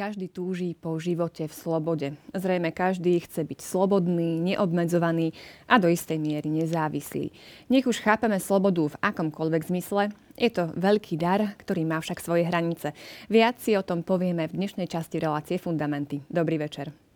Každý túží po živote v slobode. Zrejme každý chce byť slobodný, neobmedzovaný a do istej miery nezávislý. Nech už chápeme slobodu v akomkoľvek zmysle, je to veľký dar, ktorý má však svoje hranice. Viac si o tom povieme v dnešnej časti relácie Fundamenty. Dobrý večer.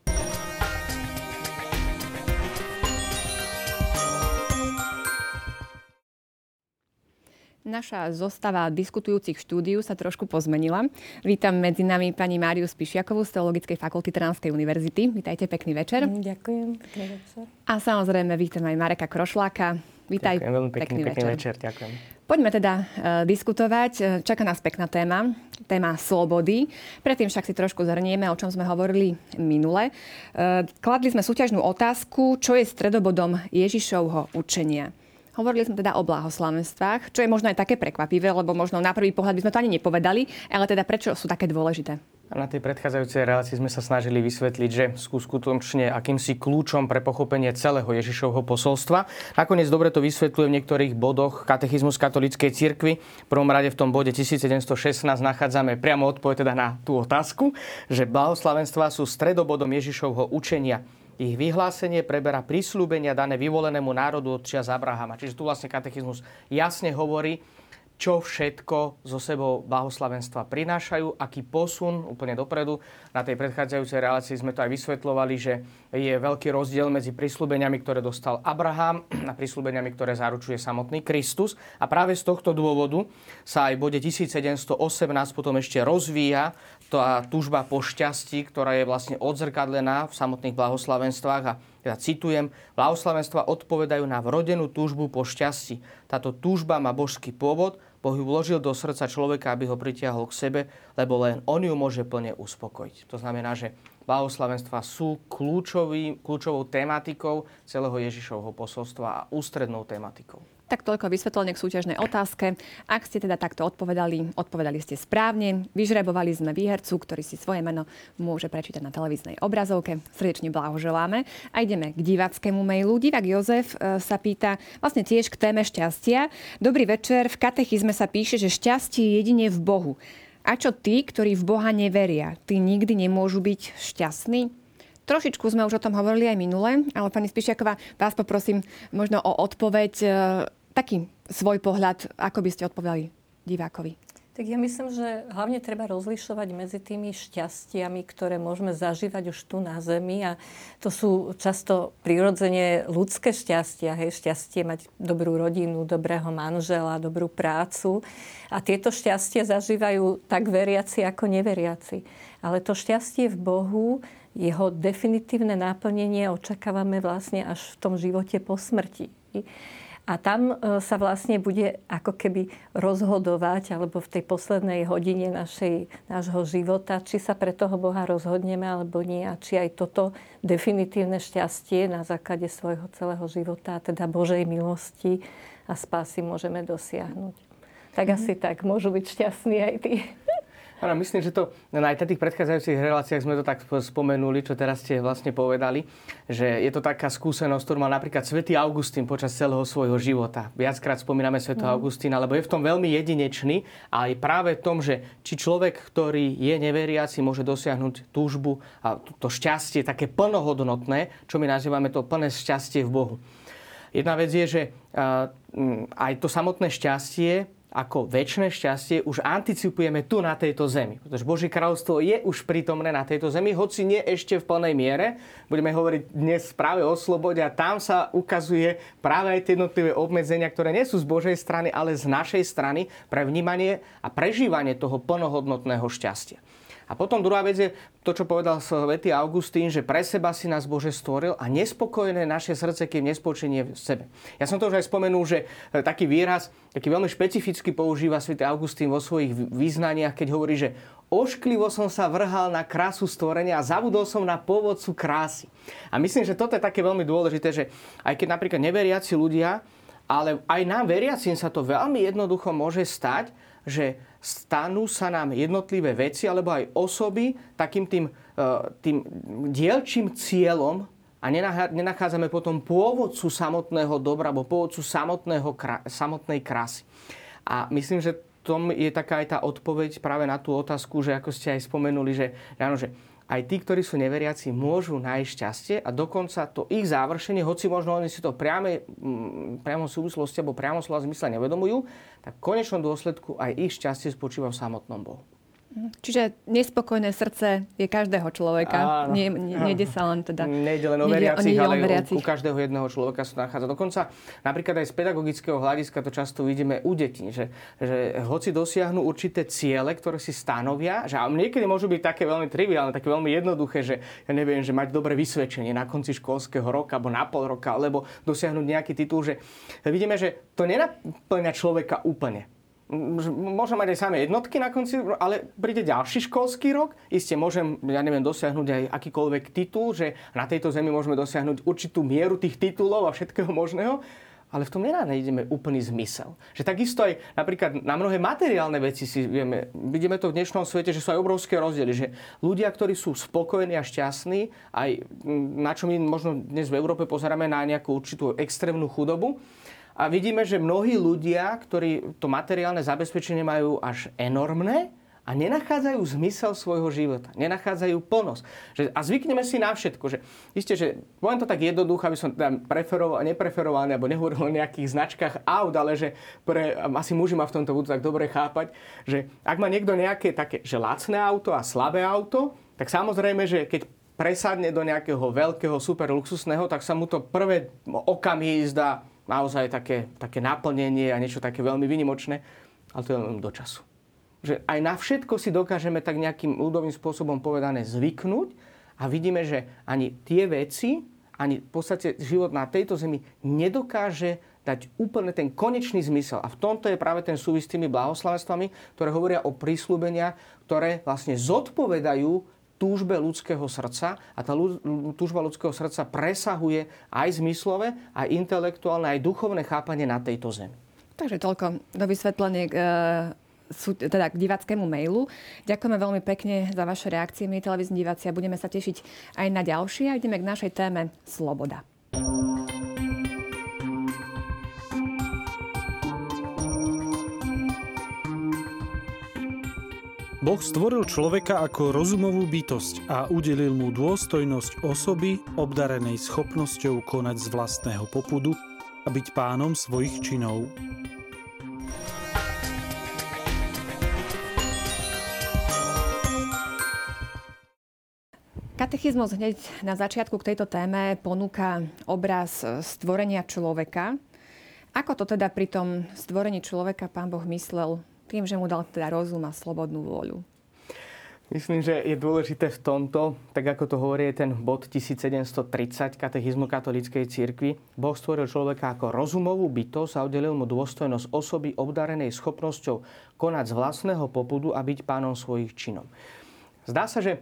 Naša zostava diskutujúcich štúdiu sa trošku pozmenila. Vítam medzi nami pani Máriu Spišiakovú z Teologickej fakulty Tránskej univerzity. Vítajte, pekný večer. Mm, ďakujem, pekný večer. A samozrejme vítam aj Mareka Krošláka. Vítaj, Ďakujem, veľmi pekný, pekný, pekný večer. večer. Ďakujem. Poďme teda uh, diskutovať. Čaká nás pekná téma, téma slobody. Predtým však si trošku zhrnieme, o čom sme hovorili minule. Uh, kladli sme súťažnú otázku, čo je stredobodom Ježišovho učenia. Hovorili sme teda o blahoslavenstvách, čo je možno aj také prekvapivé, lebo možno na prvý pohľad by sme to ani nepovedali, ale teda prečo sú také dôležité? Na tej predchádzajúcej relácii sme sa snažili vysvetliť, že sú skutočne akýmsi kľúčom pre pochopenie celého Ježišovho posolstva. Nakoniec dobre to vysvetľuje v niektorých bodoch katechizmus katolíckej cirkvi. V prvom rade v tom bode 1716 nachádzame priamo odpoveď teda na tú otázku, že blahoslavenstvá sú stredobodom Ježišovho učenia ich vyhlásenie preberá prislúbenia dané vyvolenému národu od čias Abrahama. Čiže tu vlastne katechizmus jasne hovorí, čo všetko zo sebou blahoslavenstva prinášajú, aký posun úplne dopredu. Na tej predchádzajúcej relácii sme to aj vysvetľovali, že je veľký rozdiel medzi prísľubeniami, ktoré dostal Abraham a prísľubeniami, ktoré zaručuje samotný Kristus. A práve z tohto dôvodu sa aj v bode 1718 potom ešte rozvíja tá túžba po šťastí, ktorá je vlastne odzrkadlená v samotných blahoslavenstvách a teda citujem, blahoslavenstva odpovedajú na vrodenú túžbu po šťastí. Táto túžba má božský pôvod, Boh ju vložil do srdca človeka, aby ho pritiahol k sebe, lebo len on ju môže plne uspokojiť. To znamená, že blahoslavenstva sú kľúčový, kľúčovou tematikou celého Ježišovho posolstva a ústrednou tematikou. Tak toľko vysvetlenie k súťažnej otázke. Ak ste teda takto odpovedali, odpovedali ste správne. Vyžrebovali sme výhercu, ktorý si svoje meno môže prečítať na televíznej obrazovke. Srdečne blahoželáme. A ideme k divackému mailu. Divák Jozef e, sa pýta vlastne tiež k téme šťastia. Dobrý večer. V katechizme sa píše, že šťastie je jedine v Bohu. A čo tí, ktorí v Boha neveria? Tí nikdy nemôžu byť šťastní? Trošičku sme už o tom hovorili aj minule, ale pani Spišiaková, vás poprosím možno o odpoveď, e, taký svoj pohľad, ako by ste odpovedali divákovi. Tak ja myslím, že hlavne treba rozlišovať medzi tými šťastiami, ktoré môžeme zažívať už tu na Zemi a to sú často prirodzene ľudské šťastia, hej, šťastie mať dobrú rodinu, dobrého manžela, dobrú prácu a tieto šťastie zažívajú tak veriaci ako neveriaci. Ale to šťastie v Bohu jeho definitívne náplnenie očakávame vlastne až v tom živote po smrti. A tam e, sa vlastne bude ako keby rozhodovať, alebo v tej poslednej hodine našej, nášho života, či sa pre toho Boha rozhodneme alebo nie, a či aj toto definitívne šťastie na základe svojho celého života, teda Božej milosti a spásy môžeme dosiahnuť. Tak mm-hmm. asi tak, môžu byť šťastní aj tí. Áno, myslím, že to aj na tých predchádzajúcich reláciách sme to tak spomenuli, čo teraz ste vlastne povedali, že je to taká skúsenosť, ktorú mal napríklad svätý Augustín počas celého svojho života. Viackrát spomíname svätého mm. Augustína, lebo je v tom veľmi jedinečný a aj práve v tom, že či človek, ktorý je neveriaci, môže dosiahnuť túžbu a to šťastie také plnohodnotné, čo my nazývame to plné šťastie v Bohu. Jedna vec je, že aj to samotné šťastie ako väčšie šťastie už anticipujeme tu na tejto zemi. Pretože Božie kráľovstvo je už prítomné na tejto zemi, hoci nie ešte v plnej miere. Budeme hovoriť dnes práve o slobode a tam sa ukazuje práve aj tie jednotlivé obmedzenia, ktoré nie sú z Božej strany, ale z našej strany pre vnímanie a prežívanie toho plnohodnotného šťastia. A potom druhá vec je to, čo povedal svätý Augustín, že pre seba si nás Bože stvoril a nespokojné naše srdce, kým nespočenie v sebe. Ja som to už aj spomenul, že e, taký výraz, taký veľmi špecificky používa svätý Augustín vo svojich význaniach, keď hovorí, že ošklivo som sa vrhal na krásu stvorenia a zabudol som na pôvodcu krásy. A myslím, že toto je také veľmi dôležité, že aj keď napríklad neveriaci ľudia, ale aj nám veriacim sa to veľmi jednoducho môže stať, že stanú sa nám jednotlivé veci alebo aj osoby takým tým, e, tým dielčím cieľom a nenachádzame potom pôvodcu samotného dobra alebo pôvodcu samotného, samotnej krásy. A myslím, že tom je taká aj tá odpoveď práve na tú otázku, že ako ste aj spomenuli, že, áno, že aj tí, ktorí sú neveriaci, môžu nájsť šťastie a dokonca to ich završenie, hoci možno oni si to priame, mm, priamo súvislosti alebo priamo slova zmysle nevedomujú, tak v konečnom dôsledku aj ich šťastie spočíva v samotnom Bohu. Čiže nespokojné srdce je každého človeka. Áno. Nie, nie, nejde sa len teda... Nejde len o veriacich, ale u, veriacich. u každého jedného človeka sa nachádza. Dokonca napríklad aj z pedagogického hľadiska to často vidíme u detí, že, že hoci dosiahnu určité ciele, ktoré si stanovia, že a niekedy môžu byť také veľmi triviálne, také veľmi jednoduché, že ja neviem, že mať dobré vysvedčenie na konci školského roka alebo na pol roka, alebo dosiahnuť nejaký titul, že vidíme, že to nenaplňa človeka úplne. Môžem mať aj samé jednotky na konci, ale príde ďalší školský rok. Isté môžem, ja neviem, dosiahnuť aj akýkoľvek titul, že na tejto zemi môžeme dosiahnuť určitú mieru tých titulov a všetkého možného, ale v tom nenájdeme úplný zmysel. Že takisto aj napríklad na mnohé materiálne veci si vieme, vidíme to v dnešnom svete, že sú aj obrovské rozdiely, že ľudia, ktorí sú spokojní a šťastní, aj na čo my možno dnes v Európe pozeráme na nejakú určitú extrémnu chudobu, a vidíme, že mnohí ľudia, ktorí to materiálne zabezpečenie majú až enormné a nenachádzajú zmysel svojho života, nenachádzajú plnosť. Že, a zvykneme si na všetko. Že, isté, že poviem to tak jednoducho, aby som teda preferoval, nepreferoval, alebo nehovoril o nejakých značkách aut, ale že pre, asi muži ma v tomto budú tak dobre chápať, že ak má niekto nejaké také, že lacné auto a slabé auto, tak samozrejme, že keď presadne do nejakého veľkého, super luxusného, tak sa mu to prvé okamihy zdá naozaj také, také naplnenie a niečo také veľmi vynimočné, ale to je len do času. Že aj na všetko si dokážeme tak nejakým ľudovým spôsobom povedané zvyknúť a vidíme, že ani tie veci, ani v podstate život na tejto zemi nedokáže dať úplne ten konečný zmysel. A v tomto je práve ten súvis s tými blahoslavenstvami, ktoré hovoria o prísľubenia, ktoré vlastne zodpovedajú túžbe ľudského srdca a tá túžba ľudského srdca presahuje aj zmyslové, aj intelektuálne, aj duchovné chápanie na tejto zemi. Takže toľko do vysvetlenie k, e, sú, teda k diváckému mailu. Ďakujeme veľmi pekne za vaše reakcie, my televízni diváci, a budeme sa tešiť aj na ďalšie. A ideme k našej téme Sloboda. Boh stvoril človeka ako rozumovú bytosť a udelil mu dôstojnosť osoby obdarenej schopnosťou konať z vlastného popudu a byť pánom svojich činov. Katechizmus hneď na začiatku k tejto téme ponúka obraz stvorenia človeka. Ako to teda pri tom stvorení človeka pán Boh myslel tým, že mu dal teda rozum a slobodnú vôľu? Myslím, že je dôležité v tomto, tak ako to hovorí ten bod 1730 katechizmu katolíckej cirkvi, Boh stvoril človeka ako rozumovú bytosť a udelil mu dôstojnosť osoby obdarenej schopnosťou konať z vlastného popudu a byť pánom svojich činov. Zdá sa, že,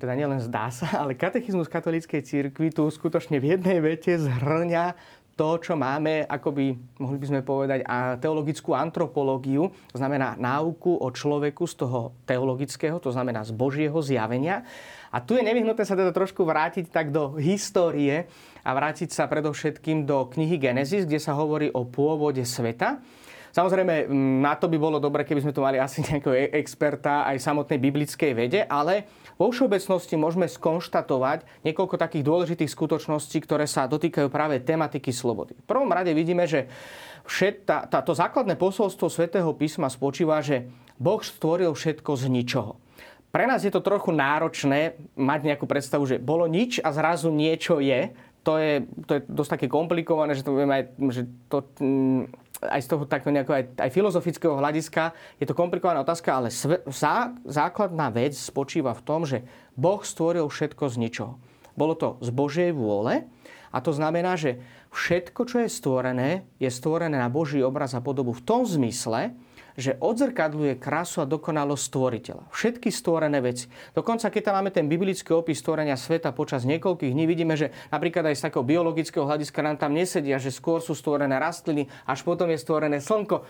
teda nielen zdá sa, ale katechizmus katolíckej cirkvi tu skutočne v jednej vete zhrňa to, čo máme, akoby, mohli by sme povedať, a teologickú antropológiu, to znamená náuku o človeku z toho teologického, to znamená z Božieho zjavenia. A tu je nevyhnutné sa teda trošku vrátiť tak do histórie a vrátiť sa predovšetkým do knihy Genesis, kde sa hovorí o pôvode sveta. Samozrejme, na to by bolo dobre, keby sme tu mali asi nejakého experta aj samotnej biblickej vede, ale vo všeobecnosti môžeme skonštatovať niekoľko takých dôležitých skutočností, ktoré sa dotýkajú práve tematiky slobody. V prvom rade vidíme, že všet, tá, táto základné posolstvo svätého písma spočíva, že Boh stvoril všetko z ničoho. Pre nás je to trochu náročné mať nejakú predstavu, že bolo nič a zrazu niečo je. To je, to je dosť také komplikované, že to vieme aj, že to, mm, aj z toho takého nejakého aj, aj filozofického hľadiska je to komplikovaná otázka, ale sve, zá, základná vec spočíva v tom, že Boh stvoril všetko z ničoho. Bolo to z Božej vôle a to znamená, že všetko, čo je stvorené, je stvorené na Boží obraz a podobu v tom zmysle, že odzrkadluje krásu a dokonalosť stvoriteľa. Všetky stvorené veci. Dokonca, keď tam máme ten biblický opis stvorenia sveta počas niekoľkých dní, vidíme, že napríklad aj z takého biologického hľadiska nám tam nesedia, že skôr sú stvorené rastliny, až potom je stvorené slnko.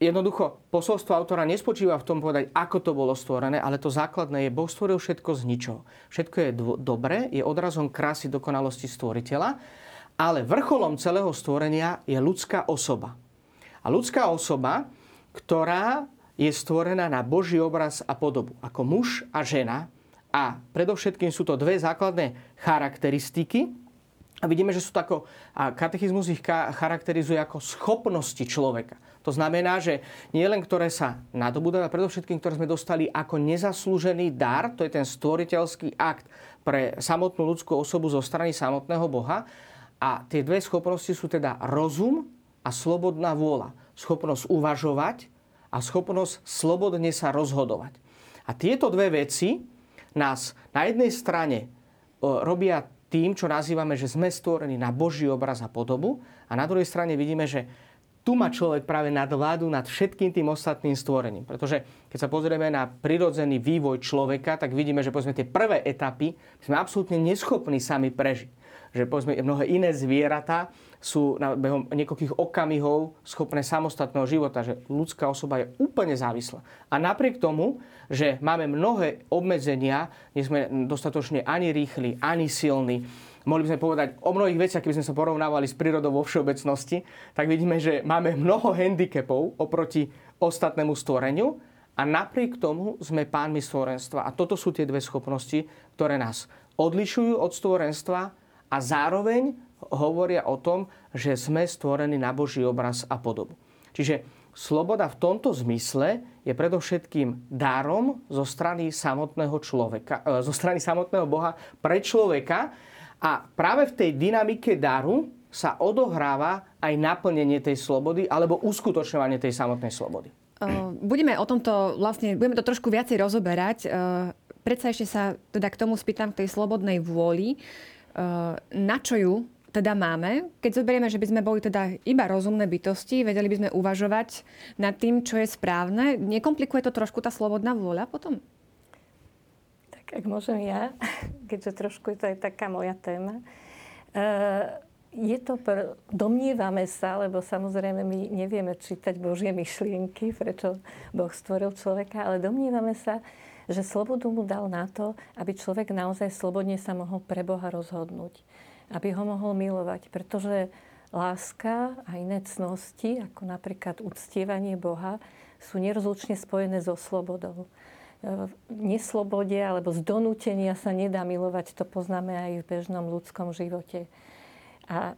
Jednoducho, posolstvo autora nespočíva v tom povedať, ako to bolo stvorené, ale to základné je, Boh stvoril všetko z ničoho. Všetko je dvo- dobré, je odrazom krásy dokonalosti stvoriteľa, ale vrcholom celého stvorenia je ľudská osoba. A ľudská osoba ktorá je stvorená na Boží obraz a podobu. Ako muž a žena. A predovšetkým sú to dve základné charakteristiky. A vidíme, že sú to ako, a katechizmus ich charakterizuje ako schopnosti človeka. To znamená, že nie len ktoré sa nadobúdajú, ale predovšetkým, ktoré sme dostali ako nezaslúžený dar, to je ten stvoriteľský akt pre samotnú ľudskú osobu zo strany samotného Boha. A tie dve schopnosti sú teda rozum a slobodná vôľa. Schopnosť uvažovať a schopnosť slobodne sa rozhodovať. A tieto dve veci nás na jednej strane robia tým, čo nazývame, že sme stvorení na Boží obraz a podobu a na druhej strane vidíme, že tu má človek práve nadvládu nad všetkým tým ostatným stvorením. Pretože keď sa pozrieme na prirodzený vývoj človeka, tak vidíme, že povedzme tie prvé etapy sme absolútne neschopní sami prežiť. Že povedzme mnohé iné zvieratá sú na behom niekoľkých okamihov schopné samostatného života, že ľudská osoba je úplne závislá. A napriek tomu, že máme mnohé obmedzenia, nie sme dostatočne ani rýchli, ani silní, mohli by sme povedať o mnohých veciach, keby sme sa porovnávali s prírodou vo všeobecnosti, tak vidíme, že máme mnoho handicapov oproti ostatnému stvoreniu a napriek tomu sme pánmi stvorenstva. A toto sú tie dve schopnosti, ktoré nás odlišujú od stvorenstva a zároveň hovoria o tom, že sme stvorení na Boží obraz a podobu. Čiže sloboda v tomto zmysle je predovšetkým dárom zo strany samotného človeka, e, zo strany samotného Boha pre človeka, a práve v tej dynamike daru sa odohráva aj naplnenie tej slobody alebo uskutočňovanie tej samotnej slobody. Budeme o tomto vlastne, budeme to trošku viacej rozoberať. Predsa ešte sa teda k tomu spýtam k tej slobodnej vôli. Na čo ju teda máme, keď zoberieme, že by sme boli teda iba rozumné bytosti, vedeli by sme uvažovať nad tým, čo je správne, nekomplikuje to trošku tá slobodná vôľa potom? ak môžem ja, keďže trošku to je taká moja téma. E, je to, pr- domnievame sa, lebo samozrejme my nevieme čítať Božie myšlienky, prečo Boh stvoril človeka, ale domnievame sa, že slobodu mu dal na to, aby človek naozaj slobodne sa mohol pre Boha rozhodnúť. Aby ho mohol milovať. Pretože láska a iné cnosti, ako napríklad uctievanie Boha, sú nerozlučne spojené so slobodou v neslobode alebo z donútenia sa nedá milovať. To poznáme aj v bežnom ľudskom živote. A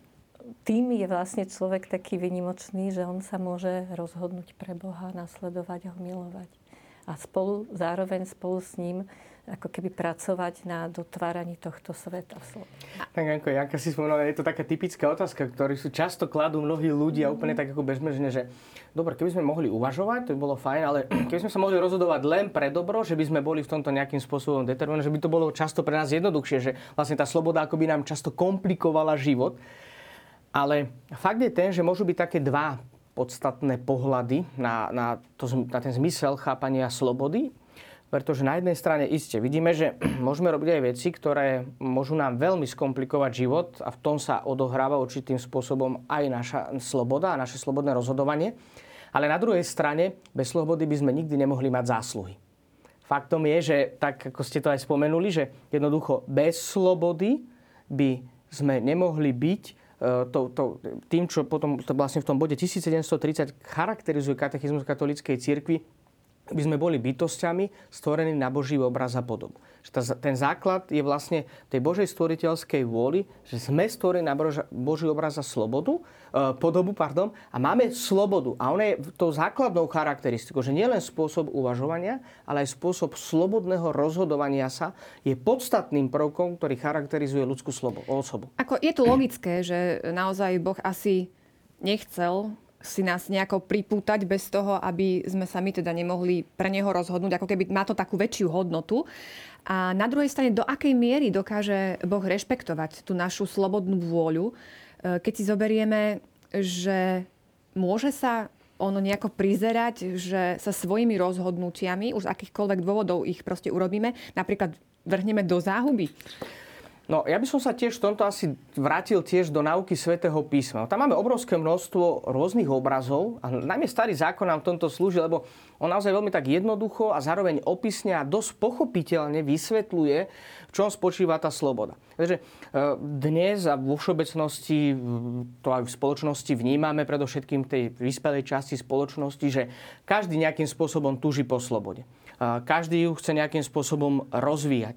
tým je vlastne človek taký vynimočný, že on sa môže rozhodnúť pre Boha, nasledovať ho milovať. A spolu, zároveň spolu s ním ako keby pracovať na dotváraní tohto sveta. Tak ako Janka si spomínala, je to taká typická otázka, ktorú sú často kladú mnohí ľudia mm-hmm. úplne tak ako bežmežne, že dobre, keby sme mohli uvažovať, to by bolo fajn, ale keby sme sa mohli rozhodovať len pre dobro, že by sme boli v tomto nejakým spôsobom determinovaní, že by to bolo často pre nás jednoduchšie, že vlastne tá sloboda ako by nám často komplikovala život. Ale fakt je ten, že môžu byť také dva podstatné pohľady na, na, to, na ten zmysel chápania slobody pretože na jednej strane iste vidíme, že môžeme robiť aj veci, ktoré môžu nám veľmi skomplikovať život a v tom sa odohráva určitým spôsobom aj naša sloboda a naše slobodné rozhodovanie. Ale na druhej strane, bez slobody by sme nikdy nemohli mať zásluhy. Faktom je, že tak ako ste to aj spomenuli, že jednoducho bez slobody by sme nemohli byť e, to, to, tým, čo potom to vlastne v tom bode 1730 charakterizuje katechizmus katolíckej cirkvi, by sme boli bytostiami stvorení na Boží obraz a podobu. Ten základ je vlastne tej Božej stvoriteľskej vôli, že sme stvorení na Boží obraz a slobodu, e, podobu, pardon, a máme slobodu. A ona je tou základnou charakteristikou, že nielen spôsob uvažovania, ale aj spôsob slobodného rozhodovania sa je podstatným prvkom, ktorý charakterizuje ľudskú slobodu, osobu. Ako je to logické, že naozaj Boh asi nechcel si nás nejako pripútať bez toho, aby sme sa my teda nemohli pre neho rozhodnúť, ako keby má to takú väčšiu hodnotu. A na druhej strane, do akej miery dokáže Boh rešpektovať tú našu slobodnú vôľu, e, keď si zoberieme, že môže sa ono nejako prizerať, že sa svojimi rozhodnutiami, už z akýchkoľvek dôvodov ich proste urobíme, napríklad vrhneme do záhuby? No, ja by som sa tiež v tomto asi vrátil tiež do náuky svätého písma. Tam máme obrovské množstvo rôznych obrazov a najmä starý zákon nám v tomto slúži, lebo on naozaj veľmi tak jednoducho a zároveň opisne a dosť pochopiteľne vysvetľuje, v čom spočíva tá sloboda. Takže e, dnes a vo všeobecnosti, to aj v spoločnosti vnímame, predovšetkým tej vyspelej časti spoločnosti, že každý nejakým spôsobom túži po slobode. Každý ju chce nejakým spôsobom rozvíjať.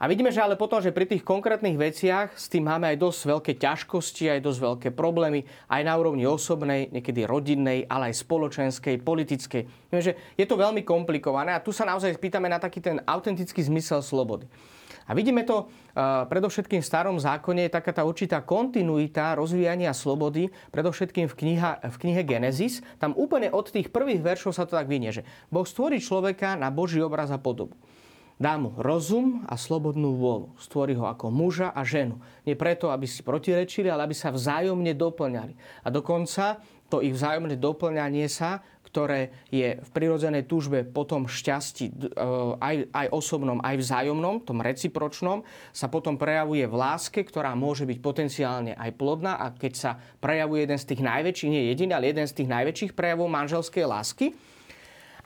A vidíme, že ale potom, že pri tých konkrétnych veciach s tým máme aj dosť veľké ťažkosti, aj dosť veľké problémy, aj na úrovni osobnej, niekedy rodinnej, ale aj spoločenskej, politickej. Vidíme, že je to veľmi komplikované a tu sa naozaj pýtame na taký ten autentický zmysel slobody. A vidíme to uh, predovšetkým v starom zákone, je taká tá určitá kontinuita rozvíjania slobody, predovšetkým v, kniha, v knihe Genesis. Tam úplne od tých prvých veršov sa to tak vynie, že Boh stvorí človeka na Boží obraz a podobu. Dá mu rozum a slobodnú vôľu. Stvorí ho ako muža a ženu. Nie preto, aby si protirečili, ale aby sa vzájomne doplňali. A dokonca to ich vzájomné doplňanie sa, ktoré je v prirodzenej túžbe potom šťastí e, aj, aj osobnom, aj vzájomnom, tom recipročnom, sa potom prejavuje v láske, ktorá môže byť potenciálne aj plodná a keď sa prejavuje jeden z tých najväčších, nie jediný, ale jeden z tých najväčších prejavov manželskej lásky.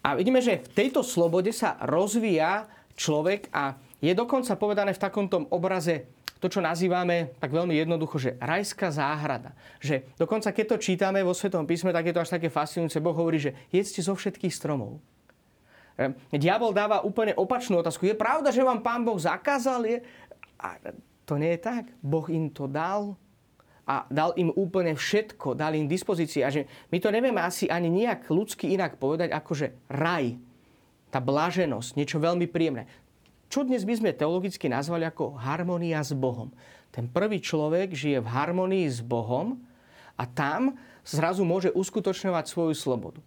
A vidíme, že v tejto slobode sa rozvíja človek a je dokonca povedané v takomto obraze to, čo nazývame tak veľmi jednoducho, že rajská záhrada. Že dokonca keď to čítame vo Svetom písme, tak je to až také fascinujúce. Boh hovorí, že jedzte zo všetkých stromov. Diabol dáva úplne opačnú otázku. Je pravda, že vám pán Boh zakázal? Je... A to nie je tak. Boh im to dal a dal im úplne všetko, dal im dispozícii. A že my to nevieme asi ani nejak ľudsky inak povedať, ako že raj tá blaženosť, niečo veľmi príjemné. Čo dnes by sme teologicky nazvali ako harmonia s Bohom. Ten prvý človek žije v harmonii s Bohom a tam zrazu môže uskutočňovať svoju slobodu.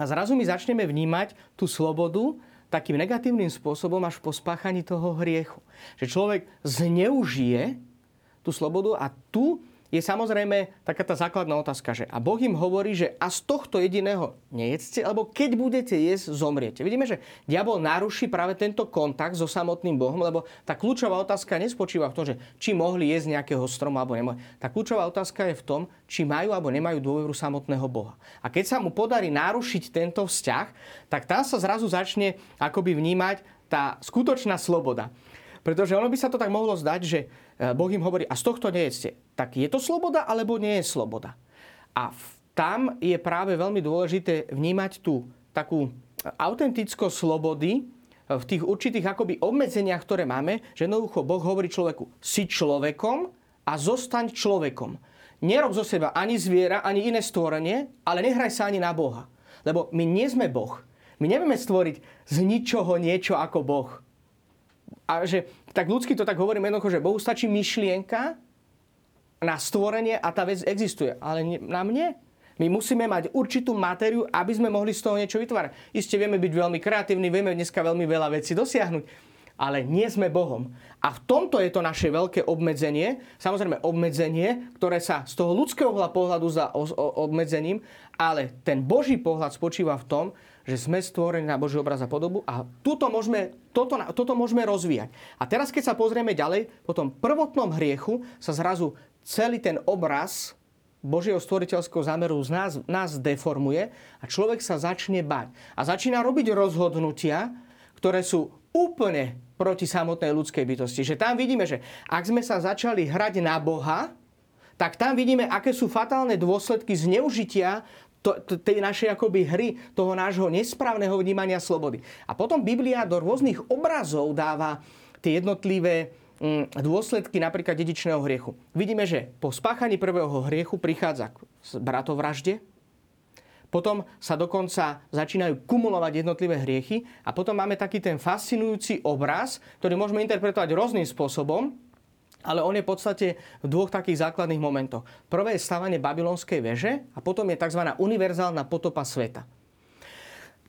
A zrazu my začneme vnímať tú slobodu takým negatívnym spôsobom až po spáchaní toho hriechu. Že človek zneužije tú slobodu a tu je samozrejme taká tá základná otázka, že a Boh im hovorí, že a z tohto jediného nejedzte, alebo keď budete jesť, zomriete. Vidíme, že diabol naruší práve tento kontakt so samotným Bohom, lebo tá kľúčová otázka nespočíva v tom, že či mohli jesť nejakého stromu alebo nemohli. Tá kľúčová otázka je v tom, či majú alebo nemajú dôveru samotného Boha. A keď sa mu podarí narušiť tento vzťah, tak tam sa zrazu začne akoby vnímať tá skutočná sloboda. Pretože ono by sa to tak mohlo zdať, že e, Boh im hovorí, a z tohto nejedzte. Tak je to sloboda, alebo nie je sloboda? A tam je práve veľmi dôležité vnímať tú takú autentickosť slobody e, v tých určitých akoby obmedzeniach, ktoré máme, že jednoducho Boh hovorí človeku, si človekom a zostaň človekom. Nerob zo seba ani zviera, ani iné stvorenie, ale nehraj sa ani na Boha. Lebo my nie sme Boh. My nevieme stvoriť z ničoho niečo ako Boh a že tak ľudsky to tak hovoríme jednoducho, že Bohu stačí myšlienka na stvorenie a tá vec existuje. Ale nám nie. My musíme mať určitú matériu, aby sme mohli z toho niečo vytvárať. Isté vieme byť veľmi kreatívni, vieme dneska veľmi veľa vecí dosiahnuť, ale nie sme Bohom. A v tomto je to naše veľké obmedzenie, samozrejme obmedzenie, ktoré sa z toho ľudského pohľadu za obmedzením, ale ten Boží pohľad spočíva v tom, že sme stvorení na Boží obraz a podobu a tuto môžeme, toto, toto môžeme rozvíjať. A teraz, keď sa pozrieme ďalej, po tom prvotnom hriechu sa zrazu celý ten obraz Božieho stvoriteľského zámeru z nás, nás deformuje a človek sa začne bať. A začína robiť rozhodnutia, ktoré sú úplne proti samotnej ľudskej bytosti. Že tam vidíme, že ak sme sa začali hrať na Boha, tak tam vidíme, aké sú fatálne dôsledky zneužitia to, tej našej akoby hry, toho nášho nesprávneho vnímania slobody. A potom Biblia do rôznych obrazov dáva tie jednotlivé mm, dôsledky napríklad dedičného hriechu. Vidíme, že po spáchaní prvého hriechu prichádza k bratovražde, potom sa dokonca začínajú kumulovať jednotlivé hriechy a potom máme taký ten fascinujúci obraz, ktorý môžeme interpretovať rôznym spôsobom, ale on je v podstate v dvoch takých základných momentoch. Prvé je stavanie babylonskej veže a potom je tzv. univerzálna potopa sveta.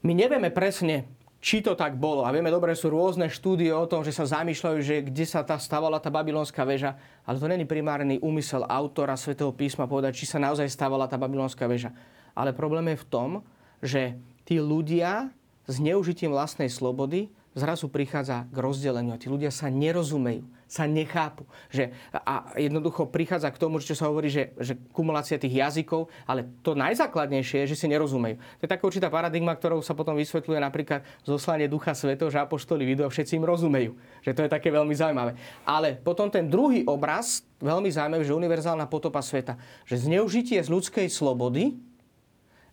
My nevieme presne, či to tak bolo. A vieme dobre, sú rôzne štúdie o tom, že sa zamýšľajú, že kde sa tá stavala tá babylonská väža. Ale to není primárny úmysel autora svätého písma povedať, či sa naozaj stavala tá babylonská väža. Ale problém je v tom, že tí ľudia s neužitím vlastnej slobody zrazu prichádza k rozdeleniu. Tí ľudia sa nerozumejú, sa nechápu. Že, a jednoducho prichádza k tomu, čo sa hovorí, že, že kumulácia tých jazykov, ale to najzákladnejšie je, že si nerozumejú. To je taká určitá paradigma, ktorou sa potom vysvetľuje napríklad zoslanie Ducha Svetov, že apoštoli vidú a všetci im rozumejú. Že to je také veľmi zaujímavé. Ale potom ten druhý obraz, veľmi zaujímavý, že univerzálna potopa sveta, že zneužitie z ľudskej slobody,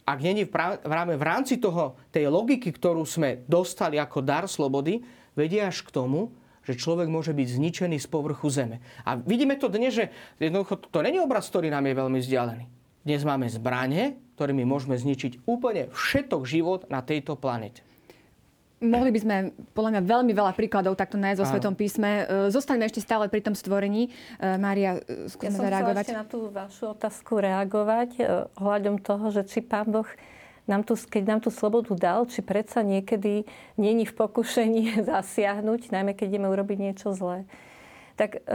ak není v, práve v rámci toho, tej logiky, ktorú sme dostali ako dar slobody, vedie až k tomu, že človek môže byť zničený z povrchu zeme. A vidíme to dnes, že jednoducho to není obraz, ktorý nám je veľmi vzdialený. Dnes máme zbranie, ktorými môžeme zničiť úplne všetok život na tejto planete. Mohli by sme podľa mňa veľmi veľa príkladov takto nájsť vo Svetom písme. E, zostaňme ešte stále pri tom stvorení. E, Mária, e, skúsme ja zareagovať. Ja na tú vašu otázku reagovať ohľadom toho, že či Pán Boh nám tu, keď nám tú slobodu dal, či predsa niekedy není v pokušení zasiahnuť, najmä keď ideme urobiť niečo zlé. Tak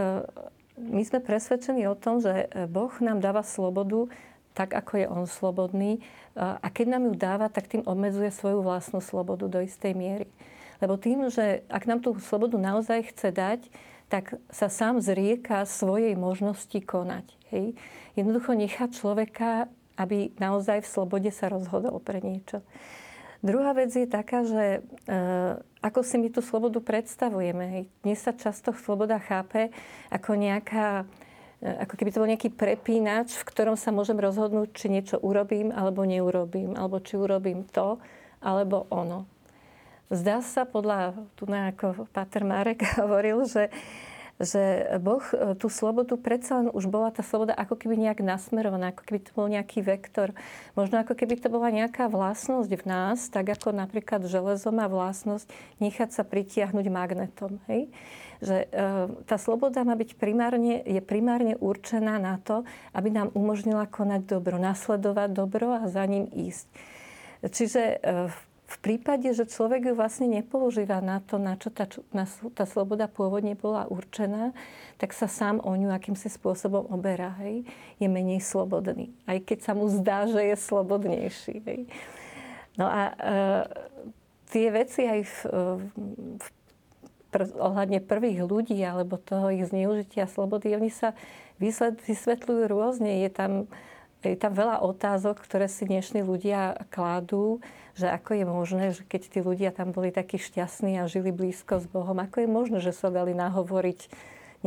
my sme presvedčení o tom, že Boh nám dáva slobodu tak, ako je On slobodný a keď nám ju dáva, tak tým obmedzuje svoju vlastnú slobodu do istej miery. Lebo tým, že ak nám tú slobodu naozaj chce dať, tak sa sám zrieka svojej možnosti konať. Hej? Jednoducho nechá človeka, aby naozaj v slobode sa rozhodol pre niečo. Druhá vec je taká, že e, ako si my tú slobodu predstavujeme. Dnes sa často sloboda chápe ako nejaká ako keby to bol nejaký prepínač, v ktorom sa môžem rozhodnúť, či niečo urobím alebo neurobím, alebo či urobím to, alebo ono. Zdá sa podľa, tu na ako Pater Marek hovoril, že že Boh e, tú slobodu predsa len už bola tá sloboda ako keby nejak nasmerovaná, ako keby to bol nejaký vektor. Možno ako keby to bola nejaká vlastnosť v nás, tak ako napríklad železo má vlastnosť nechať sa pritiahnuť magnetom. Hej? Že e, tá sloboda má byť primárne, je primárne určená na to, aby nám umožnila konať dobro, nasledovať dobro a za ním ísť. Čiže e, v v prípade, že človek ju vlastne nepoužíva na to, na čo tá, na, tá sloboda pôvodne bola určená, tak sa sám o ňu akýmsi spôsobom oberá. Hej? Je menej slobodný. Aj keď sa mu zdá, že je slobodnejší. Hej? No a e, tie veci aj v, v, pr, ohľadne prvých ľudí alebo toho ich zneužitia slobody, oni sa vysvetľujú rôzne. Je tam, je tam veľa otázok, ktoré si dnešní ľudia kládú že ako je možné, že keď tí ľudia tam boli takí šťastní a žili blízko s Bohom, ako je možné, že sa dali nahovoriť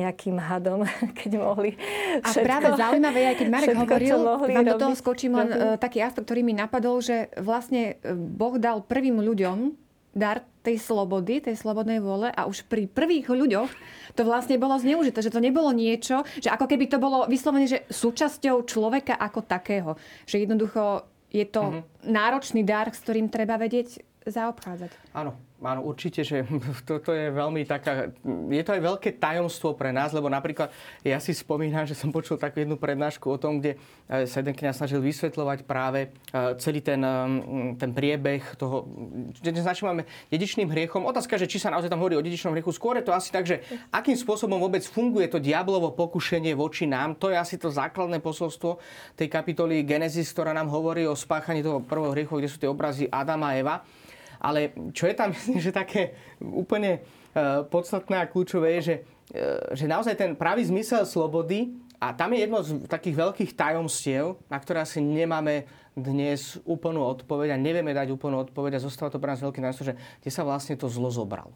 nejakým hadom, keď mohli všetko, A práve zaujímavé aj keď Marek všetko, hovoril, vám do toho skočím len uh, taký aspekt, ktorý mi napadol, že vlastne e, Boh dal prvým ľuďom dar tej slobody, tej slobodnej vôle a už pri prvých ľuďoch to vlastne bolo zneužité, že to nebolo niečo, že ako keby to bolo vyslovene, že súčasťou človeka ako takého. Že jednoducho je to mm-hmm. náročný dar, s ktorým treba vedieť zaobchádzať. Áno, áno, určite, že toto je veľmi taká, je to aj veľké tajomstvo pre nás, lebo napríklad ja si spomínam, že som počul takú jednu prednášku o tom, kde e, sa jeden kniaz snažil vysvetľovať práve e, celý ten, e, ten priebeh toho, máme dedičným hriechom. Otázka, že či sa naozaj tam hovorí o dedičnom hriechu, skôr je to asi tak, že akým spôsobom vôbec funguje to diablovo pokušenie voči nám, to je asi to základné posolstvo tej kapitoly Genesis, ktorá nám hovorí o spáchaní toho prvého hriechu, kde sú tie obrazy Adama a Eva. Ale čo je tam, myslím, že také úplne e, podstatné a kľúčové je, že, e, že naozaj ten pravý zmysel slobody a tam je jedno z takých veľkých tajomstiev, na ktoré asi nemáme dnes úplnú odpoveď a nevieme dať úplnú odpoveď a zostáva to pre nás veľký tajomstvo, že kde sa vlastne to zlo zobralo.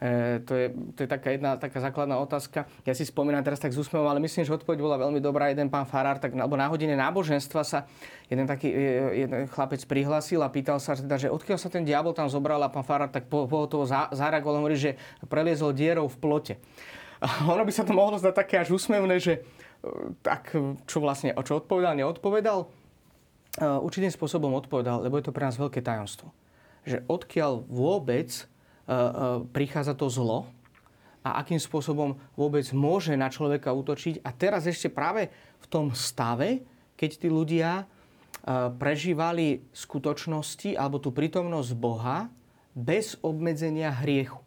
E, to, je, to je taká jedna taká základná otázka. Ja si spomínam teraz tak z úsmevom, ale myslím, že odpoveď bola veľmi dobrá. Jeden pán Farár, tak, alebo na hodine náboženstva sa jeden taký e, jeden chlapec prihlásil a pýtal sa, teda, že odkiaľ sa ten diabol tam zobral a pán Farár tak po, po toho zareagoval, hovorí, že preliezol dierou v plote. A ono by sa to mohlo zdať také až úsmevné, že e, tak čo vlastne, čo odpovedal, neodpovedal? Určitým spôsobom odpovedal, lebo je to pre nás veľké tajomstvo. Že odkiaľ vôbec prichádza to zlo a akým spôsobom vôbec môže na človeka útočiť. A teraz ešte práve v tom stave, keď tí ľudia e, prežívali skutočnosti alebo tú prítomnosť Boha bez obmedzenia hriechu.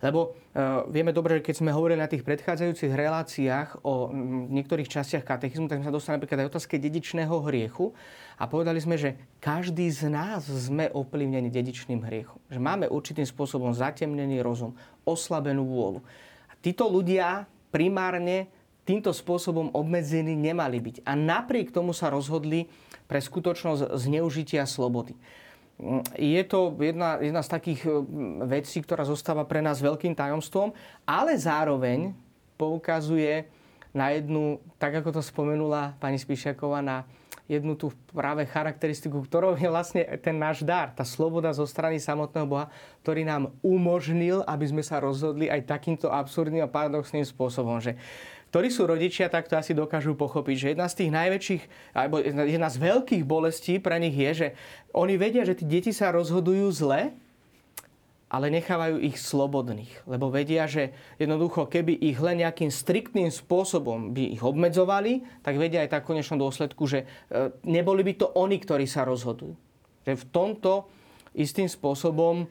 Lebo uh, vieme dobre, že keď sme hovorili na tých predchádzajúcich reláciách o m, niektorých častiach katechizmu, tak sme sa dostali napríklad aj otázke dedičného hriechu a povedali sme, že každý z nás sme ovplyvnení dedičným hriechom. Že máme určitým spôsobom zatemnený rozum, oslabenú vôľu. A títo ľudia primárne týmto spôsobom obmedzení nemali byť. A napriek tomu sa rozhodli pre skutočnosť zneužitia slobody. Je to jedna, jedna z takých mm, vecí, ktorá zostáva pre nás veľkým tajomstvom, ale zároveň poukazuje na jednu, tak ako to spomenula pani Spíšiaková, na jednu tú práve charakteristiku, ktorou je vlastne ten náš dar, tá sloboda zo strany samotného Boha, ktorý nám umožnil, aby sme sa rozhodli aj takýmto absurdným a paradoxným spôsobom, že ktorí sú rodičia, tak to asi dokážu pochopiť, že jedna z tých najväčších, alebo jedna z veľkých bolestí pre nich je, že oni vedia, že tí deti sa rozhodujú zle, ale nechávajú ich slobodných. Lebo vedia, že jednoducho, keby ich len nejakým striktným spôsobom by ich obmedzovali, tak vedia aj tak v konečnom dôsledku, že e, neboli by to oni, ktorí sa rozhodujú. Že v tomto istým spôsobom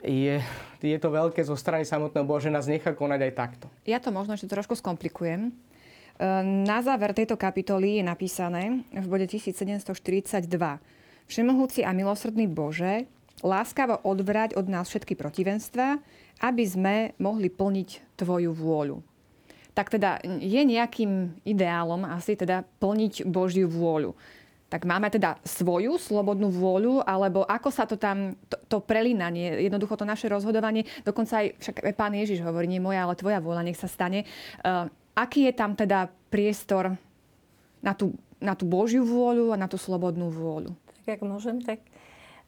je, je to veľké zo strany samotného Boha, že nás nechá konať aj takto. Ja to možno ešte trošku skomplikujem. E, na záver tejto kapitoly je napísané v bode 1742. Všemohúci a milosrdný Bože, láskavo odvrať od nás všetky protivenstva, aby sme mohli plniť Tvoju vôľu. Tak teda je nejakým ideálom asi teda plniť Božiu vôľu tak máme teda svoju slobodnú vôľu, alebo ako sa to tam, to, to prelínanie, jednoducho to naše rozhodovanie, dokonca aj však pán Ježiš hovorí, nie moja, ale tvoja vôľa, nech sa stane. Uh, aký je tam teda priestor na tú, na tú Božiu vôľu a na tú slobodnú vôľu? Tak, ak môžem, tak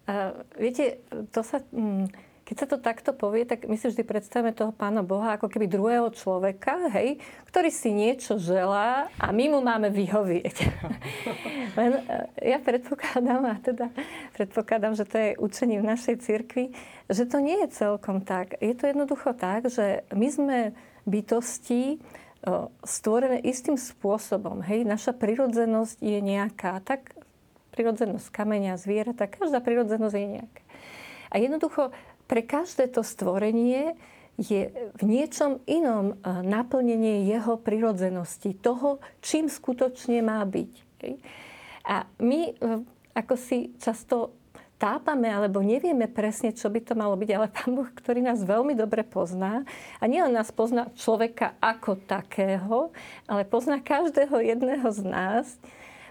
uh, viete, to sa... Um, keď sa to takto povie, tak my si vždy predstavíme toho pána Boha ako keby druhého človeka, hej, ktorý si niečo želá a my mu máme vyhovieť. Len e, ja predpokladám, a teda predpokladám, že to je učenie v našej cirkvi, že to nie je celkom tak. Je to jednoducho tak, že my sme bytosti e, stvorené istým spôsobom. Hej, naša prirodzenosť je nejaká, tak prirodzenosť kameňa, zvieratá, každá prirodzenosť je nejaká. A jednoducho pre každé to stvorenie je v niečom inom naplnenie jeho prirodzenosti, toho, čím skutočne má byť. A my e, ako si často tápame alebo nevieme presne, čo by to malo byť, ale Pán Boh, ktorý nás veľmi dobre pozná, a nielen nás pozná človeka ako takého, ale pozná každého jedného z nás,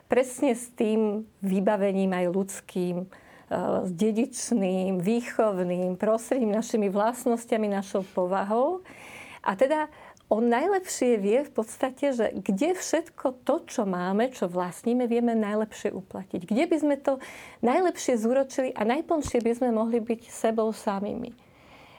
presne s tým vybavením aj ľudským, s dedičným, výchovným prostredím, našimi vlastnosťami, našou povahou. A teda on najlepšie vie v podstate, že kde všetko to, čo máme, čo vlastníme, vieme najlepšie uplatiť. Kde by sme to najlepšie zúročili a najplnšie by sme mohli byť sebou samými.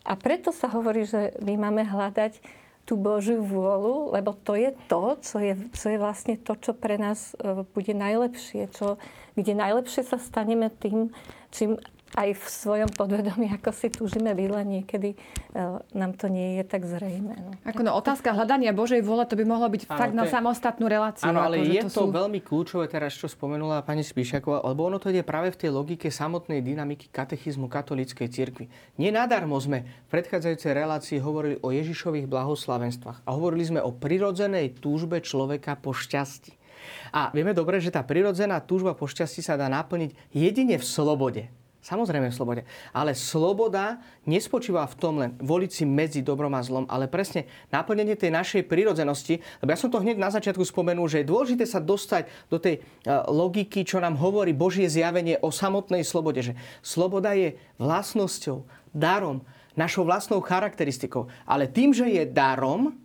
A preto sa hovorí, že my máme hľadať tú Božiu vôľu, lebo to je to, čo je, čo je vlastne to, čo pre nás e, bude najlepšie, čo, kde najlepšie sa staneme tým, čím aj v svojom podvedomí, ako si túžime byť, len niekedy uh, nám to nie je tak zrejme. No. Ako no, otázka hľadania Božej vôle, to by mohlo byť ano, fakt na samostatnú reláciu. Áno, ale ako, je to, to sú... veľmi kľúčové teraz, čo spomenula pani Spíšaková, lebo ono to ide práve v tej logike samotnej dynamiky katechizmu katolíckej cirkvi. Nenadarmo sme v predchádzajúcej relácii hovorili o Ježišových blahoslavenstvách a hovorili sme o prirodzenej túžbe človeka po šťastí. A vieme dobre, že tá prirodzená túžba po šťastí sa dá naplniť jedine v slobode. Samozrejme v slobode. Ale sloboda nespočíva v tom len voliť si medzi dobrom a zlom, ale presne naplnenie tej našej prirodzenosti. Lebo ja som to hneď na začiatku spomenul, že je dôležité sa dostať do tej e, logiky, čo nám hovorí Božie zjavenie o samotnej slobode. Že sloboda je vlastnosťou, darom, našou vlastnou charakteristikou. Ale tým, že je darom,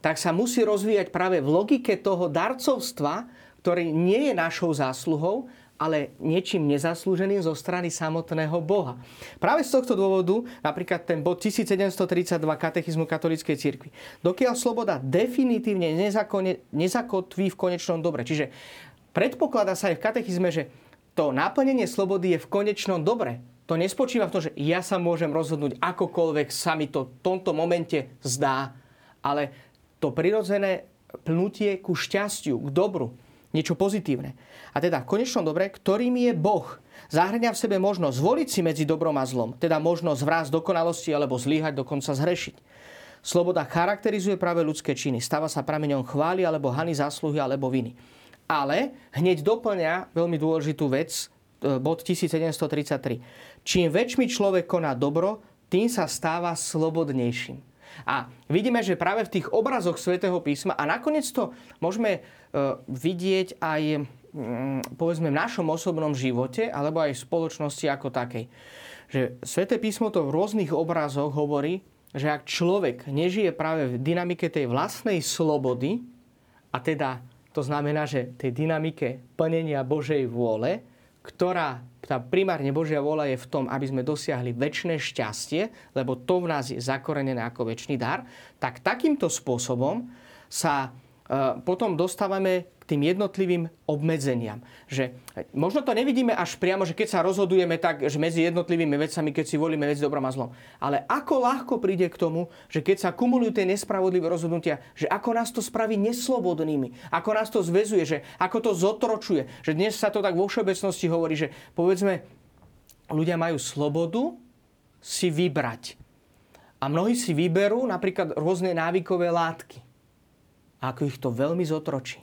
tak sa musí rozvíjať práve v logike toho darcovstva, ktorý nie je našou zásluhou, ale niečím nezaslúženým zo strany samotného Boha. Práve z tohto dôvodu, napríklad ten bod 1732 katechizmu katolíckej cirkvi, dokiaľ sloboda definitívne nezakotví v konečnom dobre. Čiže predpokladá sa aj v katechizme, že to naplnenie slobody je v konečnom dobre. To nespočíva v tom, že ja sa môžem rozhodnúť akokoľvek sa mi to v tomto momente zdá, ale to prirodzené pnutie ku šťastiu, k dobru, niečo pozitívne. A teda v konečnom dobre, ktorým je Boh. zahrňa v sebe možnosť zvoliť si medzi dobrom a zlom, teda možnosť vrásť dokonalosti alebo zlíhať, dokonca zhrešiť. Sloboda charakterizuje práve ľudské činy. Stáva sa prameňom chvály alebo hany zásluhy alebo viny. Ale hneď doplňa veľmi dôležitú vec, e, bod 1733. Čím väčšmi človek koná dobro, tým sa stáva slobodnejším. A vidíme, že práve v tých obrazoch svätého písma, a nakoniec to môžeme e, vidieť aj mm, povedzme v našom osobnom živote, alebo aj v spoločnosti ako takej. Že sväté písmo to v rôznych obrazoch hovorí, že ak človek nežije práve v dynamike tej vlastnej slobody, a teda to znamená, že tej dynamike plnenia Božej vôle, ktorá tá primárne Božia vôľa je v tom, aby sme dosiahli väčšie šťastie, lebo to v nás je zakorenené ako väčší dar, tak takýmto spôsobom sa e, potom dostávame tým jednotlivým obmedzeniam. Že možno to nevidíme až priamo, že keď sa rozhodujeme tak, že medzi jednotlivými vecami, keď si volíme vec dobrom a zlom. Ale ako ľahko príde k tomu, že keď sa kumulujú tie nespravodlivé rozhodnutia, že ako nás to spraví neslobodnými, ako nás to zväzuje, že ako to zotročuje. Že dnes sa to tak vo všeobecnosti hovorí, že povedzme, ľudia majú slobodu si vybrať. A mnohí si vyberú napríklad rôzne návykové látky. A ako ich to veľmi zotročí.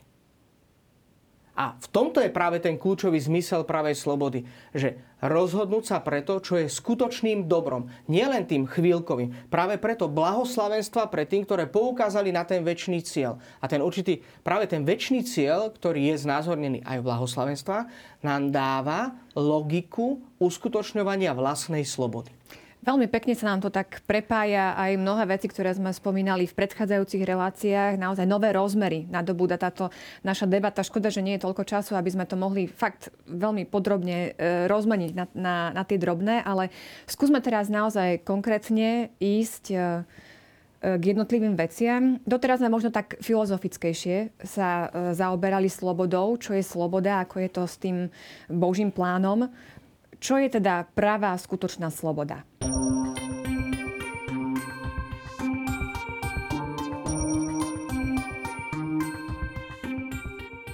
A v tomto je práve ten kľúčový zmysel pravej slobody. Že rozhodnúť sa preto, čo je skutočným dobrom. Nielen tým chvíľkovým. Práve preto blahoslavenstva pre tým, ktoré poukázali na ten väčší cieľ. A ten určitý, práve ten väčší cieľ, ktorý je znázornený aj v blahoslavenstva, nám dáva logiku uskutočňovania vlastnej slobody. Veľmi pekne sa nám to tak prepája aj mnohé veci, ktoré sme spomínali v predchádzajúcich reláciách. Naozaj nové rozmery nadobúda táto naša debata. Škoda, že nie je toľko času, aby sme to mohli fakt veľmi podrobne e, rozmeniť na, na, na tie drobné, ale skúsme teraz naozaj konkrétne ísť e, e, k jednotlivým veciam. Doteraz sme možno tak filozofickejšie sa zaoberali slobodou, čo je sloboda, ako je to s tým Božím plánom. Čo je teda pravá skutočná sloboda?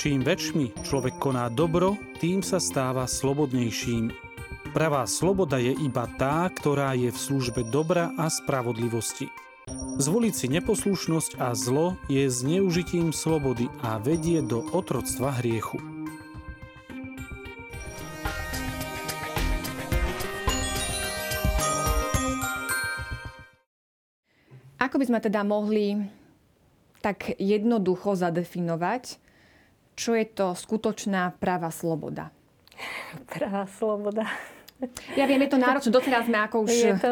Čím väčšmi človek koná dobro, tým sa stáva slobodnejším. Pravá sloboda je iba tá, ktorá je v službe dobra a spravodlivosti. Zvoliť si neposlušnosť a zlo je zneužitím slobody a vedie do otroctva hriechu. Ako by sme teda mohli tak jednoducho zadefinovať, čo je to skutočná práva sloboda? Práva sloboda. Ja viem, je to náročné. Doteraz sme ako už to...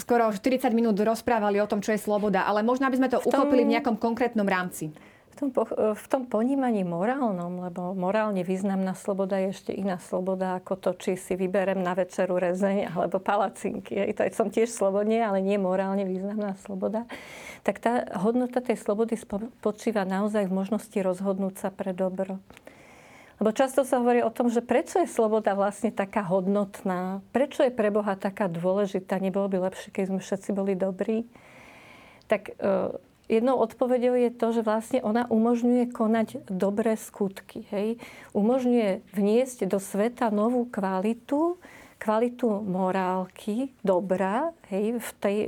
skoro 40 minút rozprávali o tom, čo je sloboda, ale možno by sme to v tom... uchopili v nejakom konkrétnom rámci tom, v tom ponímaní morálnom, lebo morálne významná sloboda je ešte iná sloboda ako to, či si vyberem na večeru rezeň alebo palacinky. To je som tiež slobodne, ale nie morálne významná sloboda. Tak tá hodnota tej slobody spočíva naozaj v možnosti rozhodnúť sa pre dobro. Lebo často sa hovorí o tom, že prečo je sloboda vlastne taká hodnotná, prečo je pre Boha taká dôležitá, nebolo by lepšie, keď sme všetci boli dobrí. Tak e, Jednou odpovedou je to, že vlastne ona umožňuje konať dobré skutky. Hej? Umožňuje vniesť do sveta novú kvalitu, kvalitu morálky, dobrá, hej, v tej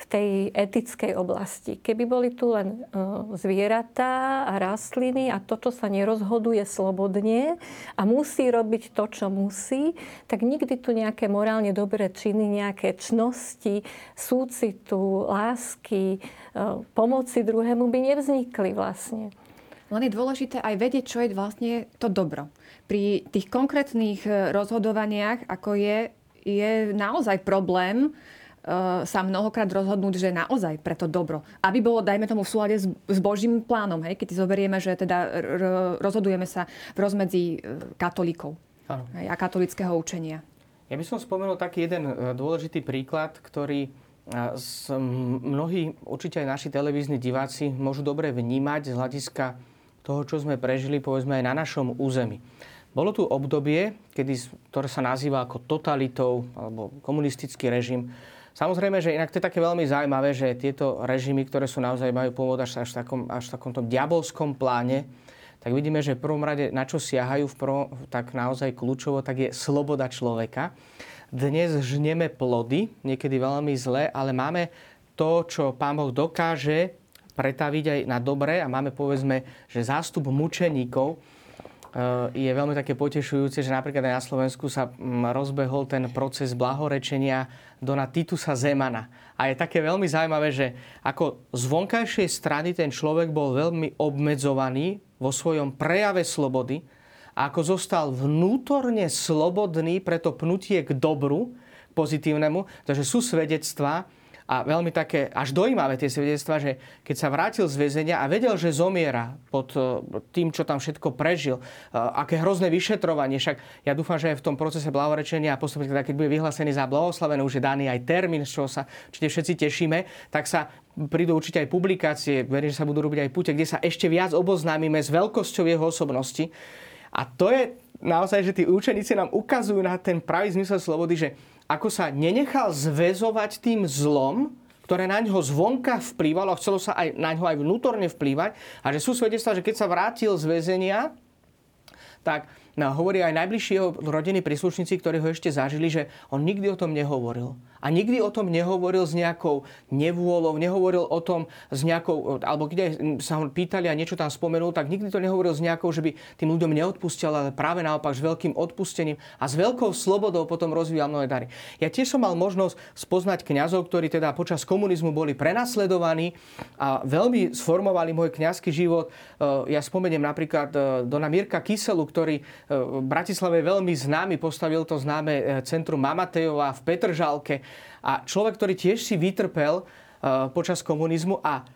v tej etickej oblasti. Keby boli tu len e, zvieratá a rastliny a toto sa nerozhoduje slobodne a musí robiť to, čo musí, tak nikdy tu nejaké morálne dobré činy, nejaké čnosti, súcitu, lásky, e, pomoci druhému by nevznikli vlastne. Len je dôležité aj vedieť, čo je vlastne to dobro. Pri tých konkrétnych e, rozhodovaniach, ako je, je naozaj problém, sa mnohokrát rozhodnúť, že naozaj preto dobro. Aby bolo, dajme tomu, v súlade s, s Božím plánom. Hej? Keď zoberieme, že teda rozhodujeme sa v rozmedzi eh, katolíkov hej, a katolického učenia. Ja by som spomenul taký jeden eh, dôležitý príklad, ktorý mnohí, určite aj naši televízni diváci, môžu dobre vnímať z hľadiska toho, čo sme prežili, povedzme aj na našom území. Bolo tu obdobie, kedy, ktoré sa nazýva ako totalitou alebo komunistický režim, Samozrejme, že inak to je také veľmi zaujímavé, že tieto režimy, ktoré sú naozaj majú pôvod až, až, v takom, až v takomto diabolskom pláne, tak vidíme, že v prvom rade, na čo siahajú, v prvom, tak naozaj kľúčovo, tak je sloboda človeka. Dnes žneme plody, niekedy veľmi zle, ale máme to, čo Pán Boh dokáže pretaviť aj na dobré a máme povedzme, že zástup mučeníkov, je veľmi také potešujúce, že napríklad aj na Slovensku sa mm, rozbehol ten proces blahorečenia Dona Titusa Zemana. A je také veľmi zaujímavé, že ako z vonkajšej strany ten človek bol veľmi obmedzovaný vo svojom prejave slobody a ako zostal vnútorne slobodný pre to pnutie k dobru, pozitívnemu. Takže sú svedectvá, a veľmi také až dojímavé tie svedectva, že keď sa vrátil z väzenia a vedel, že zomiera pod e, tým, čo tam všetko prežil, e, aké hrozné vyšetrovanie, však ja dúfam, že aj v tom procese blavorečenia a postupne, teda, keď bude vyhlásený za blahoslavenú, už je daný aj termín, z čoho sa určite všetci tešíme, tak sa prídu určite aj publikácie, verím, že sa budú robiť aj púte, kde sa ešte viac oboznámime s veľkosťou jeho osobnosti. A to je naozaj, že tí učeníci nám ukazujú na ten pravý zmysel slobody, že ako sa nenechal zväzovať tým zlom, ktoré na ňo zvonka vplývalo a chcelo sa aj na ňo aj vnútorne vplývať. A že sú svedectvá, že keď sa vrátil z väzenia, tak no, hovorí aj najbližší jeho rodiny príslušníci, ktorí ho ešte zažili, že on nikdy o tom nehovoril. A nikdy o tom nehovoril s nejakou nevôľou, nehovoril o tom s nejakou, alebo keď sa ho pýtali a niečo tam spomenul, tak nikdy to nehovoril s nejakou, že by tým ľuďom neodpustil, ale práve naopak s veľkým odpustením a s veľkou slobodou potom rozvíjal mnohé dary. Ja tiež som mal možnosť spoznať kňazov, ktorí teda počas komunizmu boli prenasledovaní a veľmi sformovali môj kňazský život. E, ja spomeniem napríklad e, Dona Mirka Kyselu, ktorý v Bratislave je veľmi známy, postavil to známe centrum Mamatejova v Petržalke a človek, ktorý tiež si vytrpel uh, počas komunizmu a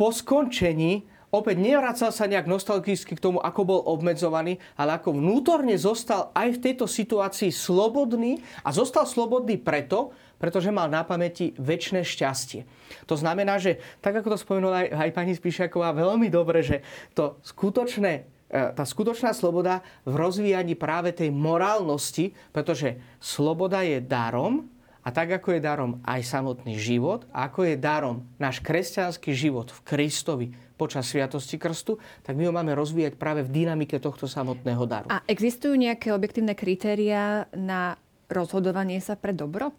po skončení opäť nevracal sa nejak nostalgicky k tomu, ako bol obmedzovaný, ale ako vnútorne zostal aj v tejto situácii slobodný a zostal slobodný preto, pretože mal na pamäti väčšie šťastie. To znamená, že tak ako to spomenula aj, aj pani Spíšaková veľmi dobre, že to skutočné tá skutočná sloboda v rozvíjaní práve tej morálnosti, pretože sloboda je darom, a tak ako je darom aj samotný život, a ako je darom náš kresťanský život v Kristovi počas Sviatosti Krstu, tak my ho máme rozvíjať práve v dynamike tohto samotného daru. A existujú nejaké objektívne kritériá na rozhodovanie sa pre dobro?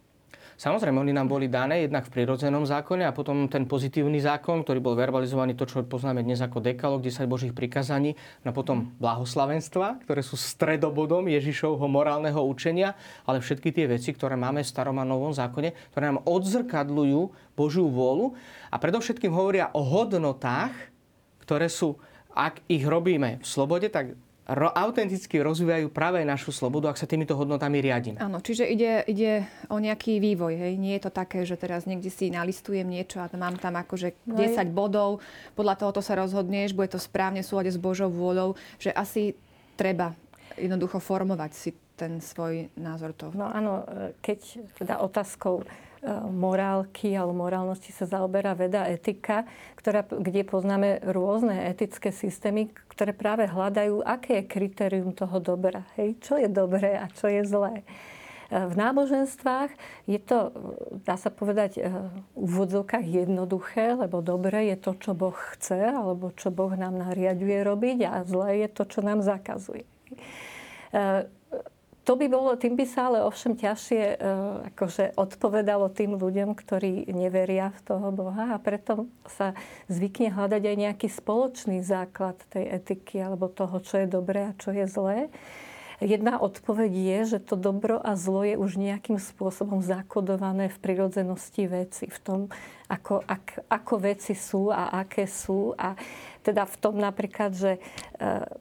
Samozrejme, oni nám boli dané jednak v prirodzenom zákone a potom ten pozitívny zákon, ktorý bol verbalizovaný, to, čo poznáme dnes ako dekalog, 10 božích prikazaní, na potom blahoslavenstva, ktoré sú stredobodom Ježišovho morálneho učenia, ale všetky tie veci, ktoré máme v starom a novom zákone, ktoré nám odzrkadľujú Božiu vôľu a predovšetkým hovoria o hodnotách, ktoré sú, ak ich robíme v slobode, tak ro- autenticky rozvíjajú práve našu slobodu, ak sa týmito hodnotami riadíme. Áno, čiže ide, ide o nejaký vývoj. Hej? Nie je to také, že teraz niekde si nalistujem niečo a mám tam akože 10 no bodov, podľa toho to sa rozhodneš, bude to správne v súlade s Božou vôľou, že asi treba jednoducho formovať si ten svoj názor toho. No áno, e, keď teda otázkou morálky alebo morálnosti sa zaoberá veda etika, ktorá, kde poznáme rôzne etické systémy, ktoré práve hľadajú, aké je kritérium toho dobra. Hej? Čo je dobré a čo je zlé. V náboženstvách je to, dá sa povedať, v úvodzovkách jednoduché, lebo dobré je to, čo Boh chce, alebo čo Boh nám nariaduje robiť a zlé je to, čo nám zakazuje to by bolo, tým by sa ale ovšem ťažšie uh, akože odpovedalo tým ľuďom, ktorí neveria v toho Boha a preto sa zvykne hľadať aj nejaký spoločný základ tej etiky alebo toho, čo je dobré a čo je zlé. Jedna odpoveď je, že to dobro a zlo je už nejakým spôsobom zakodované v prirodzenosti veci, v tom, ako, ak, ako veci sú a aké sú. A teda v tom napríklad, že e,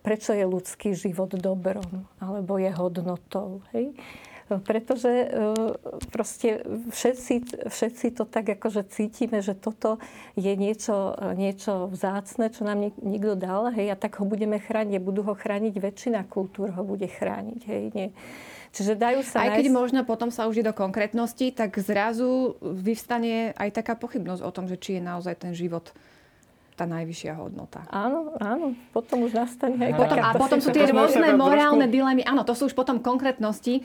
prečo je ľudský život dobrom alebo je hodnotou. Hej? Pretože e, proste všetci, všetci to tak akože cítime, že toto je niečo, niečo vzácne, čo nám niekto dal, hej, a tak ho budeme chrániť. Budú ho chrániť, väčšina kultúr ho bude chrániť, hej, nie. Čiže dajú sa Aj keď nájsť... možno potom sa už ide do konkrétnosti, tak zrazu vyvstane aj taká pochybnosť o tom, že či je naozaj ten život tá najvyššia hodnota. Áno, áno. Potom už nastane aj potom, A potom sú tie rôzne morálne trošku... dilemy. Áno, to sú už potom konkrétnosti.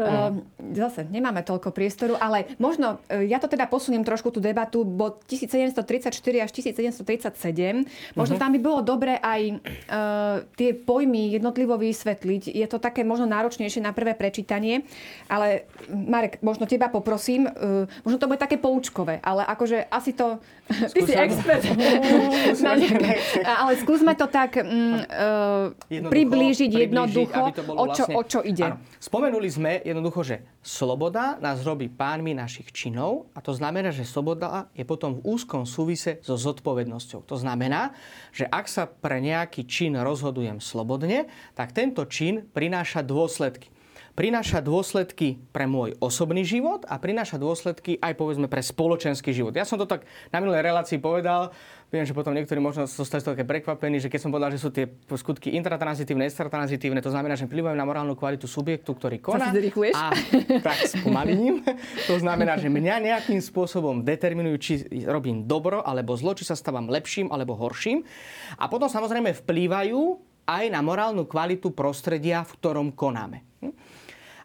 Uh, zase nemáme toľko priestoru, ale možno, uh, ja to teda posuniem trošku tú debatu, bo 1734 až 1737, možno uh-huh. tam by bolo dobre aj uh, tie pojmy jednotlivo vysvetliť. Je to také možno náročnejšie na prvé prečítanie, ale Marek, možno teba poprosím, uh, možno to bude také poučkové, ale akože asi to... Skúsme. Ty si expert. ale skúsme to tak um, uh, priblížiť jednoducho, o čo, vlastne, o čo ide. Áno. Spomenuli sme jednoducho, že sloboda nás robí pánmi našich činov a to znamená, že sloboda je potom v úzkom súvise so zodpovednosťou. To znamená, že ak sa pre nejaký čin rozhodujem slobodne, tak tento čin prináša dôsledky prináša dôsledky pre môj osobný život a prináša dôsledky aj povedzme pre spoločenský život. Ja som to tak na minulej relácii povedal, viem, že potom niektorí možno zostali také prekvapení, že keď som povedal, že sú tie skutky intratranzitívne, extratranzitívne, to znamená, že vplyvajú na morálnu kvalitu subjektu, ktorý koná. A tak spomalím. To znamená, že mňa nejakým spôsobom determinujú, či robím dobro alebo zlo, či sa stávam lepším alebo horším. A potom samozrejme vplývajú aj na morálnu kvalitu prostredia, v ktorom konáme. Hm?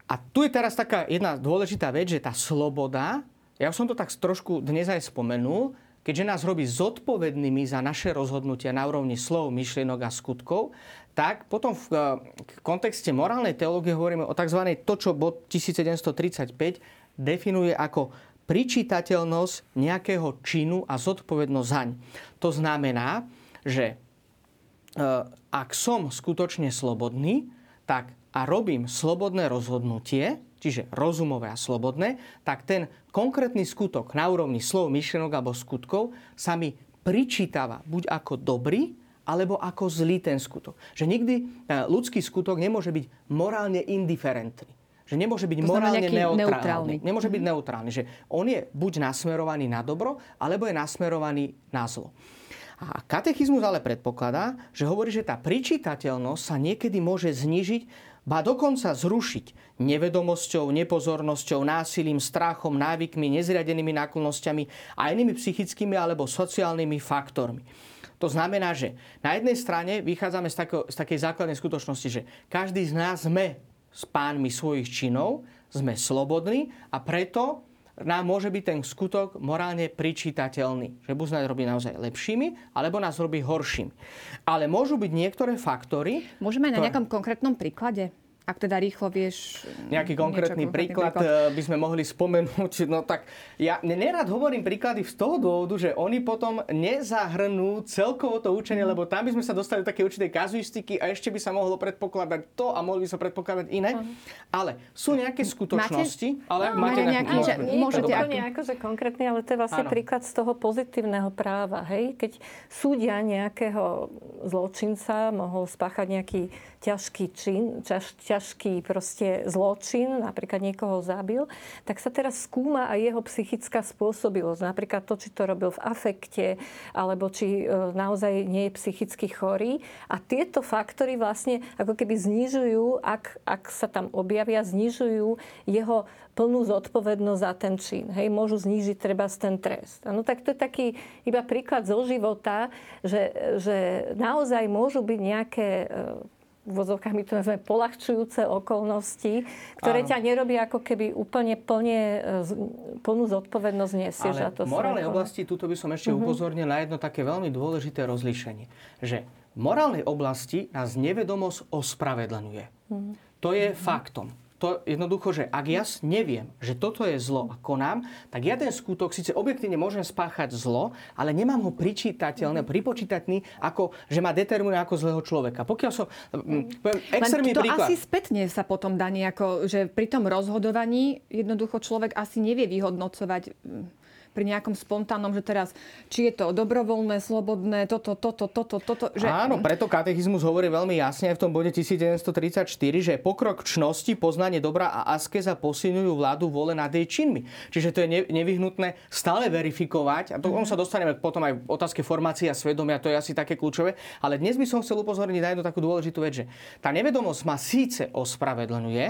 A tu je teraz taká jedna dôležitá vec, že tá sloboda, ja som to tak trošku dnes aj spomenul, keďže nás robí zodpovednými za naše rozhodnutia na úrovni slov, myšlienok a skutkov, tak potom v kontexte morálnej teológie hovoríme o tzv. to, čo bod 1735 definuje ako pričítateľnosť nejakého činu a zodpovednosť zaň. To znamená, že e, ak som skutočne slobodný, tak a robím slobodné rozhodnutie, čiže rozumové a slobodné, tak ten konkrétny skutok na úrovni slov, myšlenok alebo skutkov sa mi pričítava buď ako dobrý, alebo ako zlý ten skutok. Že nikdy e, ľudský skutok nemôže byť morálne indiferentný. Že nemôže byť morálne neutrálny. neutrálny. Nemôže byť mhm. neutrálny. Že on je buď nasmerovaný na dobro, alebo je nasmerovaný na zlo. A katechizmus ale predpokladá, že hovorí, že tá pričítateľnosť sa niekedy môže znížiť ba dokonca zrušiť nevedomosťou, nepozornosťou, násilím, strachom, návykmi, nezriadenými náklonnosťami a inými psychickými alebo sociálnymi faktormi. To znamená, že na jednej strane vychádzame z, tako, z takej základnej skutočnosti, že každý z nás sme s pánmi svojich činov, sme slobodní a preto nám môže byť ten skutok morálne pričítateľný. Že buď nás robí naozaj lepšími, alebo nás robí horšími. Ale môžu byť niektoré faktory... Môžeme aj na nejakom konkrétnom príklade? Ak teda rýchlo vieš... Nejaký konkrétny, niečo, príklad, príklad by sme mohli spomenúť. No tak ja nerad hovorím príklady z toho dôvodu, že oni potom nezahrnú celkovo to učenie, mm. lebo tam by sme sa dostali do také určitej kazuistiky a ešte by sa mohlo predpokladať to a mohli by sa predpokladať iné. Mm. Ale sú nejaké skutočnosti, máte? ale no, máte nejaký... Že môžete ako... Nie akože konkrétny, ale to je vlastne ano. príklad z toho pozitívneho práva. Hej? Keď súdia nejakého zločinca, mohol spáchať nejaký ťažký čin, ťaž, ťažký proste zločin, napríklad niekoho zabil, tak sa teraz skúma aj jeho psychická spôsobilosť. Napríklad to, či to robil v afekte, alebo či e, naozaj nie je psychicky chorý. A tieto faktory vlastne ako keby znižujú, ak, ak sa tam objavia, znižujú jeho plnú zodpovednosť za ten čin. Hej, môžu znížiť treba ten trest. No tak to je taký iba príklad zo života, že, že naozaj môžu byť nejaké e, vozovkách my to nazveme polahčujúce okolnosti, ktoré Áno. ťa nerobia ako keby úplne plne plnú zodpovednosť nesieš za to. v morálnej oblasti, tuto by som ešte uh-huh. upozornil na jedno také veľmi dôležité rozlíšenie. Že v morálnej oblasti nás nevedomosť ospravedlňuje. Uh-huh. To je uh-huh. faktom to jednoducho, že ak ja neviem, že toto je zlo a konám, tak ja ten skutok síce objektívne môžem spáchať zlo, ale nemám ho pričítateľné, pripočítateľný, ako, že ma determinuje ako zlého človeka. Pokiaľ som... Mm, poviem, extrémny to príklad. asi spätne sa potom dá nejako, že pri tom rozhodovaní jednoducho človek asi nevie vyhodnocovať mm, pri nejakom spontánnom, že teraz, či je to dobrovoľné, slobodné, toto, toto, toto, toto. Že... Áno, preto katechizmus hovorí veľmi jasne aj v tom bode 1934, že pokrok čnosti, poznanie dobra a askeza posilňujú vládu vole nad jej činmi. Čiže to je nevyhnutné stále verifikovať. A to mm. sa dostaneme potom aj v otázke formácie a svedomia, to je asi také kľúčové. Ale dnes by som chcel upozorniť na jednu takú dôležitú vec, že tá nevedomosť ma síce ospravedlňuje,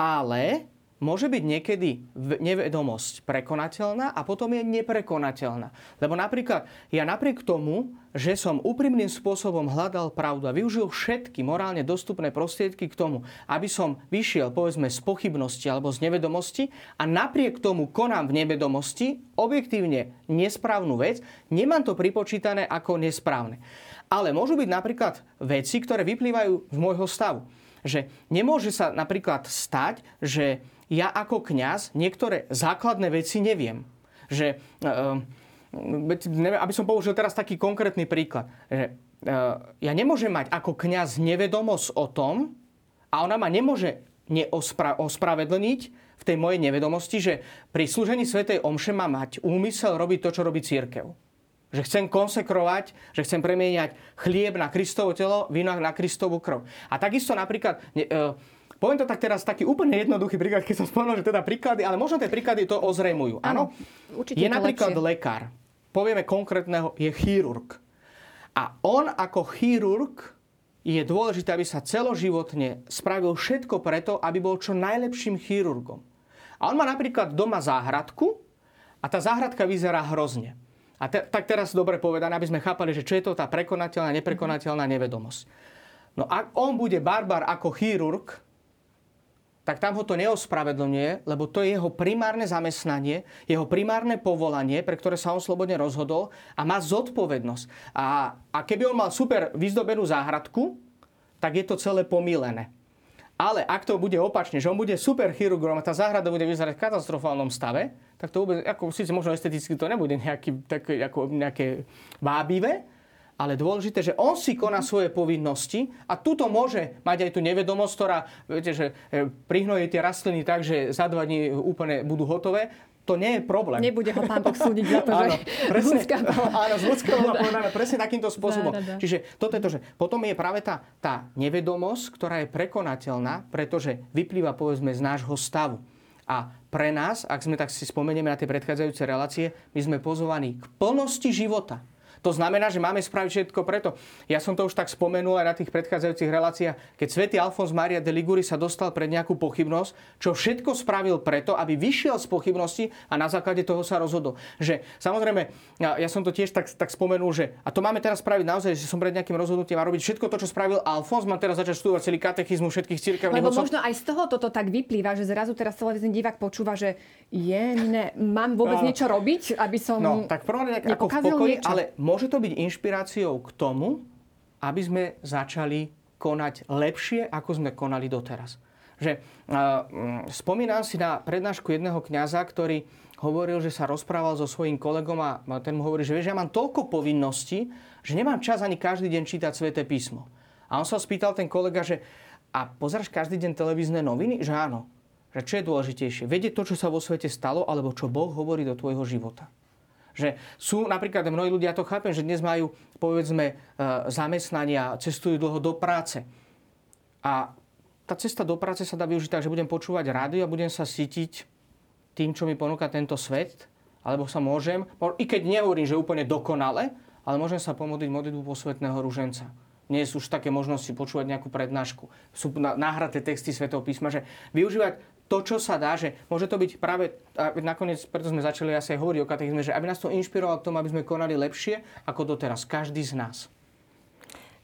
ale môže byť niekedy nevedomosť prekonateľná a potom je neprekonateľná. Lebo napríklad ja napriek tomu, že som úprimným spôsobom hľadal pravdu a využil všetky morálne dostupné prostriedky k tomu, aby som vyšiel povedzme z pochybnosti alebo z nevedomosti a napriek tomu konám v nevedomosti objektívne nesprávnu vec, nemám to pripočítané ako nesprávne. Ale môžu byť napríklad veci, ktoré vyplývajú z môjho stavu. Že nemôže sa napríklad stať, že ja ako kňaz niektoré základné veci neviem. Že, uh, aby som použil teraz taký konkrétny príklad. Že, uh, ja nemôžem mať ako kňaz nevedomosť o tom, a ona ma nemôže neospra- ospravedlniť v tej mojej nevedomosti, že pri slúžení Svetej Omše má mať úmysel robiť to, čo robí církev. Že chcem konsekrovať, že chcem premieňať chlieb na Kristovo telo, víno na Kristovu krv. A takisto napríklad... Uh, Poviem to tak teraz taký úplne jednoduchý príklad, keď som spomenul, že teda príklady, ale možno tie príklady to ozrejmujú. Áno, je napríklad lepšie. lekár, povieme konkrétneho, je chirurg. A on ako chirurg je dôležité, aby sa celoživotne spravil všetko preto, aby bol čo najlepším chirurgom. A on má napríklad doma záhradku a tá záhradka vyzerá hrozne. A te, tak teraz dobre povedané, aby sme chápali, že čo je to tá prekonateľná, neprekonateľná nevedomosť. No ak on bude barbar ako chirurg, tak tam ho to neospravedlňuje, lebo to je jeho primárne zamestnanie, jeho primárne povolanie, pre ktoré sa on slobodne rozhodol a má zodpovednosť. A, a keby on mal super vyzdobenú záhradku, tak je to celé pomílené. Ale ak to bude opačne, že on bude super chirurgom a tá záhrada bude vyzerať v katastrofálnom stave, tak to vôbec, ako síce možno esteticky to nebude nejaký, také, ako nejaké vábivé, ale dôležité, že on si koná svoje povinnosti a tuto môže mať aj tú nevedomosť, ktorá, viete, že e, prihnojí tie rastliny tak, že za dva dní úplne budú hotové. To nie je problém. Nebude ho pán Boh súdiť za to, áno, že presne, ľudská Áno, z ľudského povedané presne takýmto spôsobom. Dá, dá, dá. Čiže toto je to, že potom je práve tá, tá nevedomosť, ktorá je prekonateľná, pretože vyplýva povedzme z nášho stavu. A pre nás, ak sme tak si spomenieme na tie predchádzajúce relácie, my sme pozvaní k plnosti života. To znamená, že máme spraviť všetko preto. Ja som to už tak spomenul aj na tých predchádzajúcich reláciách, keď svätý Alfons Maria de Liguri sa dostal pred nejakú pochybnosť, čo všetko spravil preto, aby vyšiel z pochybnosti a na základe toho sa rozhodol. Že samozrejme, ja som to tiež tak, tak spomenul, že a to máme teraz spraviť naozaj, že som pred nejakým rozhodnutím a robiť všetko to, čo spravil Alfons, mám teraz začať študovať celý katechizmus všetkých cirkevných Lebo možno aj z toho toto tak vyplýva, že zrazu teraz televízny divák počúva, že je, ne, mám vôbec niečo robiť, aby som No, tak prvom ako v pokoji, niečo. ale môže to byť inšpiráciou k tomu, aby sme začali konať lepšie, ako sme konali doteraz. Že, uh, spomínam si na prednášku jedného kňaza, ktorý hovoril, že sa rozprával so svojím kolegom a ten mu hovorí, že vieš, ja mám toľko povinností, že nemám čas ani každý deň čítať Sveté písmo. A on sa spýtal ten kolega, že a pozeráš každý deň televízne noviny? Že áno. Že čo je dôležitejšie? Vedieť to, čo sa vo svete stalo, alebo čo Boh hovorí do tvojho života. Že sú napríklad mnohí ľudia, to chápem, že dnes majú povedzme e, zamestnania, cestujú dlho do práce. A tá cesta do práce sa dá využiť tak, že budem počúvať rádio a budem sa sítiť tým, čo mi ponúka tento svet, alebo sa môžem, i keď nehovorím, že úplne dokonale, ale môžem sa pomodliť modlitbu posvetného ruženca. Nie sú už také možnosti počúvať nejakú prednášku. Sú nahraté texty Svetého písma, že využívať to, čo sa dá, že môže to byť práve, a nakoniec preto sme začali asi aj hovoriť o katechizme, že aby nás to inšpirovalo k tomu, aby sme konali lepšie ako doteraz, každý z nás.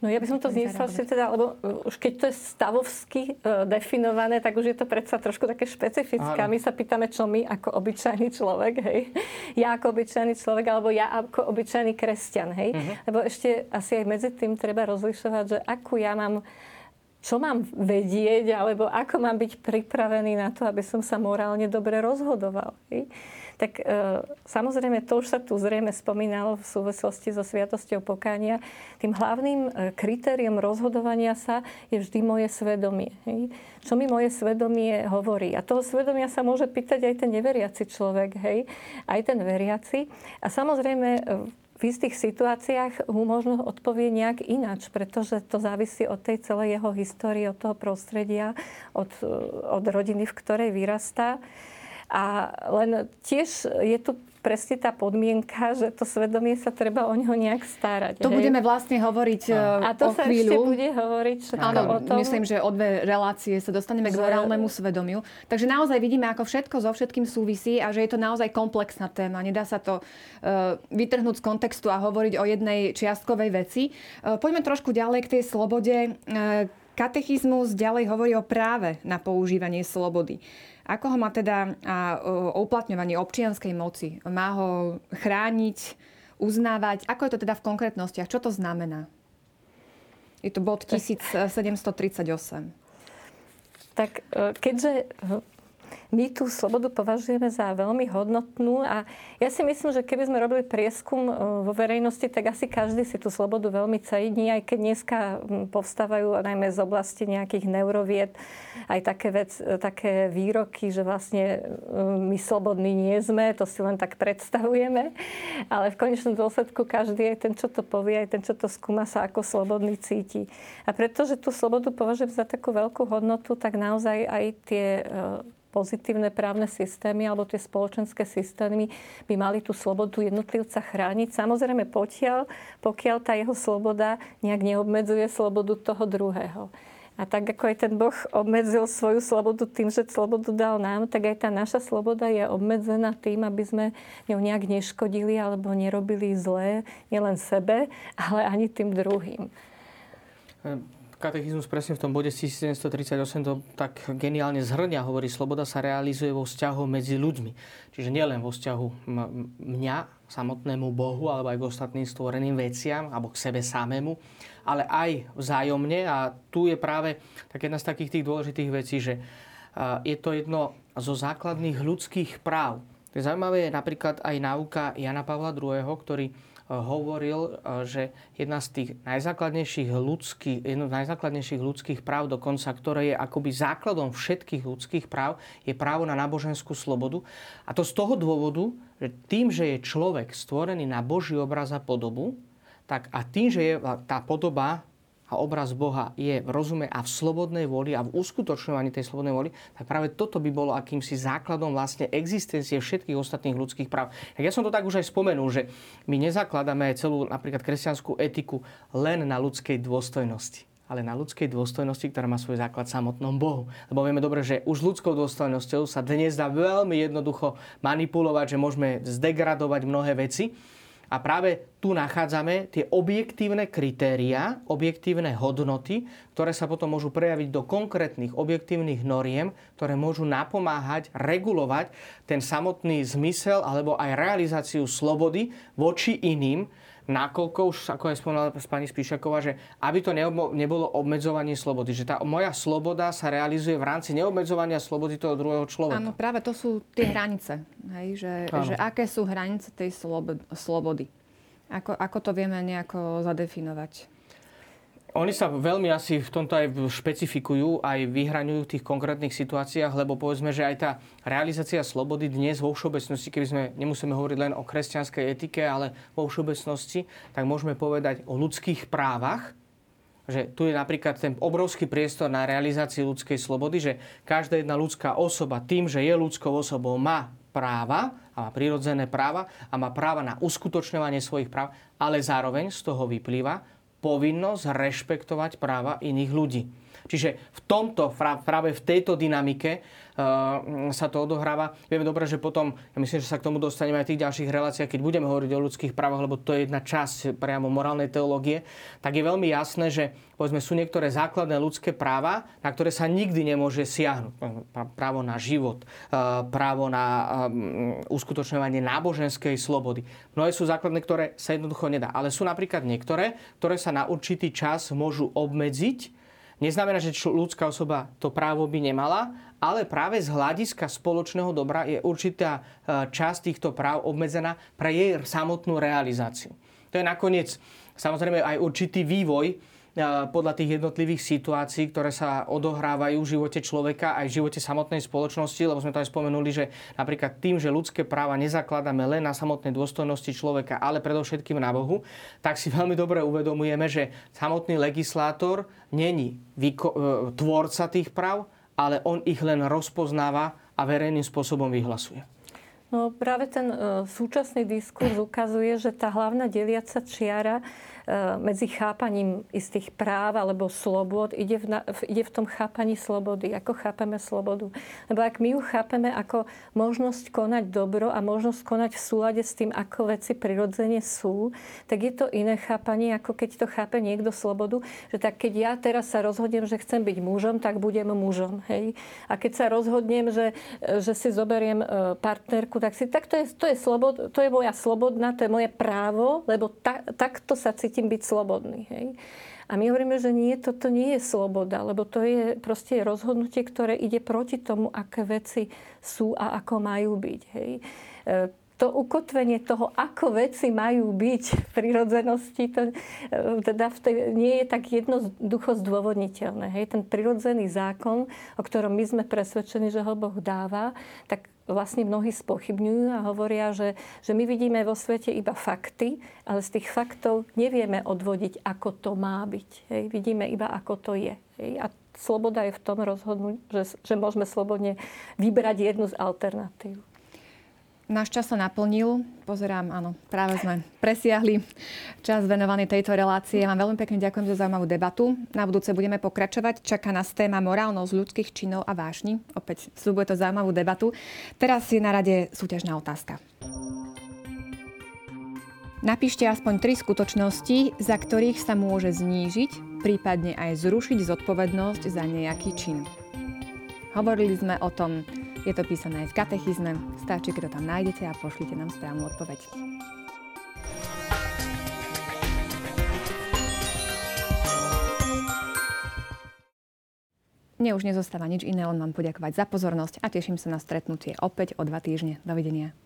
No ja by som to zniesla si teda, lebo uh, už keď to je stavovsky uh, definované, tak už je to predsa trošku také špecifické. My sa pýtame, čo my ako obyčajný človek, hej. Ja ako obyčajný človek, alebo ja ako obyčajný kresťan, hej. Uh-huh. Lebo ešte asi aj medzi tým treba rozlišovať, že akú ja mám čo mám vedieť, alebo ako mám byť pripravený na to, aby som sa morálne dobre rozhodoval. Hej? Tak e, samozrejme, to už sa tu zrejme spomínalo v súvislosti so Sviatosťou pokánia. Tým hlavným e, kritériom rozhodovania sa je vždy moje svedomie. Hej? Čo mi moje svedomie hovorí. A toho svedomia sa môže pýtať aj ten neveriaci človek, hej? aj ten veriaci. A samozrejme, e, v istých situáciách mu možno odpovie nejak ináč, pretože to závisí od tej celej jeho histórie, od toho prostredia, od, od rodiny, v ktorej vyrastá. A len tiež je tu presne tá podmienka, že to svedomie sa treba o neho nejak starať. To hej? budeme vlastne hovoriť A to o sa chvíľu. ešte bude hovoriť všetko Áno, o tom. myslím, že o dve relácie sa dostaneme k Že- morálnemu svedomiu. Takže naozaj vidíme, ako všetko so všetkým súvisí a že je to naozaj komplexná téma. Nedá sa to uh, vytrhnúť z kontextu a hovoriť o jednej čiastkovej veci. Uh, poďme trošku ďalej k tej slobode. Uh, katechizmus ďalej hovorí o práve na používanie slobody. Ako ho má teda o uplatňovanie občianskej moci? Má ho chrániť, uznávať? Ako je to teda v konkrétnostiach? Čo to znamená? Je to bod 1738. Tak e, keďže my tú slobodu považujeme za veľmi hodnotnú a ja si myslím, že keby sme robili prieskum e, vo verejnosti, tak asi každý si tú slobodu veľmi cení, aj keď dneska povstávajú najmä z oblasti nejakých neurovied aj také, vec, e, také výroky, že vlastne e, my slobodní nie sme, to si len tak predstavujeme, ale v konečnom dôsledku každý, aj ten, čo to povie, aj ten, čo to skúma, sa ako slobodný cíti. A pretože tú slobodu považujem za takú veľkú hodnotu, tak naozaj aj tie pozitívne právne systémy alebo tie spoločenské systémy by mali tú slobodu jednotlivca chrániť. Samozrejme pokiaľ, pokiaľ tá jeho sloboda nejak neobmedzuje slobodu toho druhého. A tak ako aj ten Boh obmedzil svoju slobodu tým, že slobodu dal nám, tak aj tá naša sloboda je obmedzená tým, aby sme ňou nejak neškodili alebo nerobili zlé nielen sebe, ale ani tým druhým. Katechizmus presne v tom bode 1738 to tak geniálne zhrňa, hovorí, sloboda sa realizuje vo vzťahu medzi ľuďmi. Čiže nielen vo vzťahu mňa, samotnému Bohu, alebo aj k ostatným stvoreným veciam, alebo k sebe samému, ale aj vzájomne. A tu je práve tak jedna z takých tých dôležitých vecí, že je to jedno zo základných ľudských práv. To je zaujímavé je napríklad aj náuka Jana Pavla II., ktorý hovoril, že jedna z tých najzákladnejších ľudských, jedno z najzákladnejších ľudských práv dokonca, ktoré je akoby základom všetkých ľudských práv, je právo na náboženskú slobodu. A to z toho dôvodu, že tým, že je človek stvorený na Boží obraz a podobu, tak a tým, že je tá podoba a obraz Boha je v rozume a v slobodnej voli a v uskutočňovaní tej slobodnej voli, tak práve toto by bolo akýmsi základom vlastne existencie všetkých ostatných ľudských práv. Tak ja som to tak už aj spomenul, že my nezakladáme celú napríklad kresťanskú etiku len na ľudskej dôstojnosti ale na ľudskej dôstojnosti, ktorá má svoj základ v samotnom Bohu. Lebo vieme dobre, že už ľudskou dôstojnosťou sa dnes dá veľmi jednoducho manipulovať, že môžeme zdegradovať mnohé veci. A práve tu nachádzame tie objektívne kritéria, objektívne hodnoty, ktoré sa potom môžu prejaviť do konkrétnych objektívnych noriem, ktoré môžu napomáhať regulovať ten samotný zmysel alebo aj realizáciu slobody voči iným, nakoľko už, ako aj spomínala pani Spíšaková, že aby to nebolo obmedzovanie slobody. Že tá moja sloboda sa realizuje v rámci neobmedzovania slobody toho druhého človeka. Áno, práve to sú tie hranice. Hej? Že, že aké sú hranice tej slobody. Ako, ako to vieme nejako zadefinovať? Oni sa veľmi asi v tomto aj špecifikujú, aj vyhraňujú v tých konkrétnych situáciách, lebo povedzme, že aj tá realizácia slobody dnes vo všeobecnosti, keby sme nemusíme hovoriť len o kresťanskej etike, ale vo všeobecnosti, tak môžeme povedať o ľudských právach, že tu je napríklad ten obrovský priestor na realizáciu ľudskej slobody, že každá jedna ľudská osoba tým, že je ľudskou osobou, má práva a má prirodzené práva a má práva na uskutočňovanie svojich práv, ale zároveň z toho vyplýva, povinnosť rešpektovať práva iných ľudí. Čiže v tomto, práve v tejto dynamike sa to odohráva. Vieme dobre, že potom, ja myslím, že sa k tomu dostaneme aj v tých ďalších reláciách, keď budeme hovoriť o ľudských právach, lebo to je jedna časť priamo morálnej teológie, tak je veľmi jasné, že povedzme, sú niektoré základné ľudské práva, na ktoré sa nikdy nemôže siahnuť. Právo na život, právo na uskutočňovanie náboženskej slobody. Mnohé sú základné, ktoré sa jednoducho nedá. Ale sú napríklad niektoré, ktoré sa na určitý čas môžu obmedziť, Neznamená, že ľudská osoba to právo by nemala, ale práve z hľadiska spoločného dobra je určitá e, časť týchto práv obmedzená pre jej samotnú realizáciu. To je nakoniec samozrejme aj určitý vývoj, podľa tých jednotlivých situácií, ktoré sa odohrávajú v živote človeka aj v živote samotnej spoločnosti, lebo sme to aj spomenuli, že napríklad tým, že ľudské práva nezakladáme len na samotnej dôstojnosti človeka, ale predovšetkým na Bohu, tak si veľmi dobre uvedomujeme, že samotný legislátor není e, tvorca tých práv, ale on ich len rozpoznáva a verejným spôsobom vyhlasuje? No práve ten uh, súčasný diskurs ukazuje, že tá hlavná deliaca čiara medzi chápaním istých práv alebo slobod ide v, ide v tom chápaní slobody. Ako chápeme slobodu? Lebo ak my ju chápeme ako možnosť konať dobro a možnosť konať v súlade s tým, ako veci prirodzene sú, tak je to iné chápanie, ako keď to chápe niekto slobodu, že tak keď ja teraz sa rozhodnem, že chcem byť mužom, tak budem mužom. Hej? A keď sa rozhodnem, že, že si zoberiem eh, partnerku, tak, si, tak to, je, to, je slobod, to je moja slobodná, to je moje právo, lebo ta, takto sa cítim cítim byť slobodný. Hej. A my hovoríme, že nie, toto nie je sloboda, lebo to je proste rozhodnutie, ktoré ide proti tomu, aké veci sú a ako majú byť. Hej. To ukotvenie toho, ako veci majú byť v prirodzenosti, to, e, teda v tej, nie je tak jednoducho zdôvodniteľné. Hej. Ten prirodzený zákon, o ktorom my sme presvedčení, že ho Boh dáva, tak vlastne mnohí spochybňujú a hovoria, že, že my vidíme vo svete iba fakty, ale z tých faktov nevieme odvodiť, ako to má byť. Hej. Vidíme iba, ako to je. Hej. A sloboda je v tom rozhodnúť, že, že môžeme slobodne vybrať jednu z alternatív. Náš čas sa naplnil. Pozerám, áno, práve sme presiahli čas venovaný tejto relácie. Vám veľmi pekne ďakujem za zaujímavú debatu. Na budúce budeme pokračovať. Čaká nás téma morálnosť ľudských činov a vášni. Opäť slúbuje to zaujímavú debatu. Teraz je na rade súťažná otázka. Napíšte aspoň tri skutočnosti, za ktorých sa môže znížiť, prípadne aj zrušiť zodpovednosť za nejaký čin. Hovorili sme o tom, je to písané aj v katechizme. Stačí, keď to tam nájdete a pošlite nám správnu odpoveď. Mne už nezostáva nič iné, len vám poďakovať za pozornosť a teším sa na stretnutie opäť o dva týždne. Dovidenia.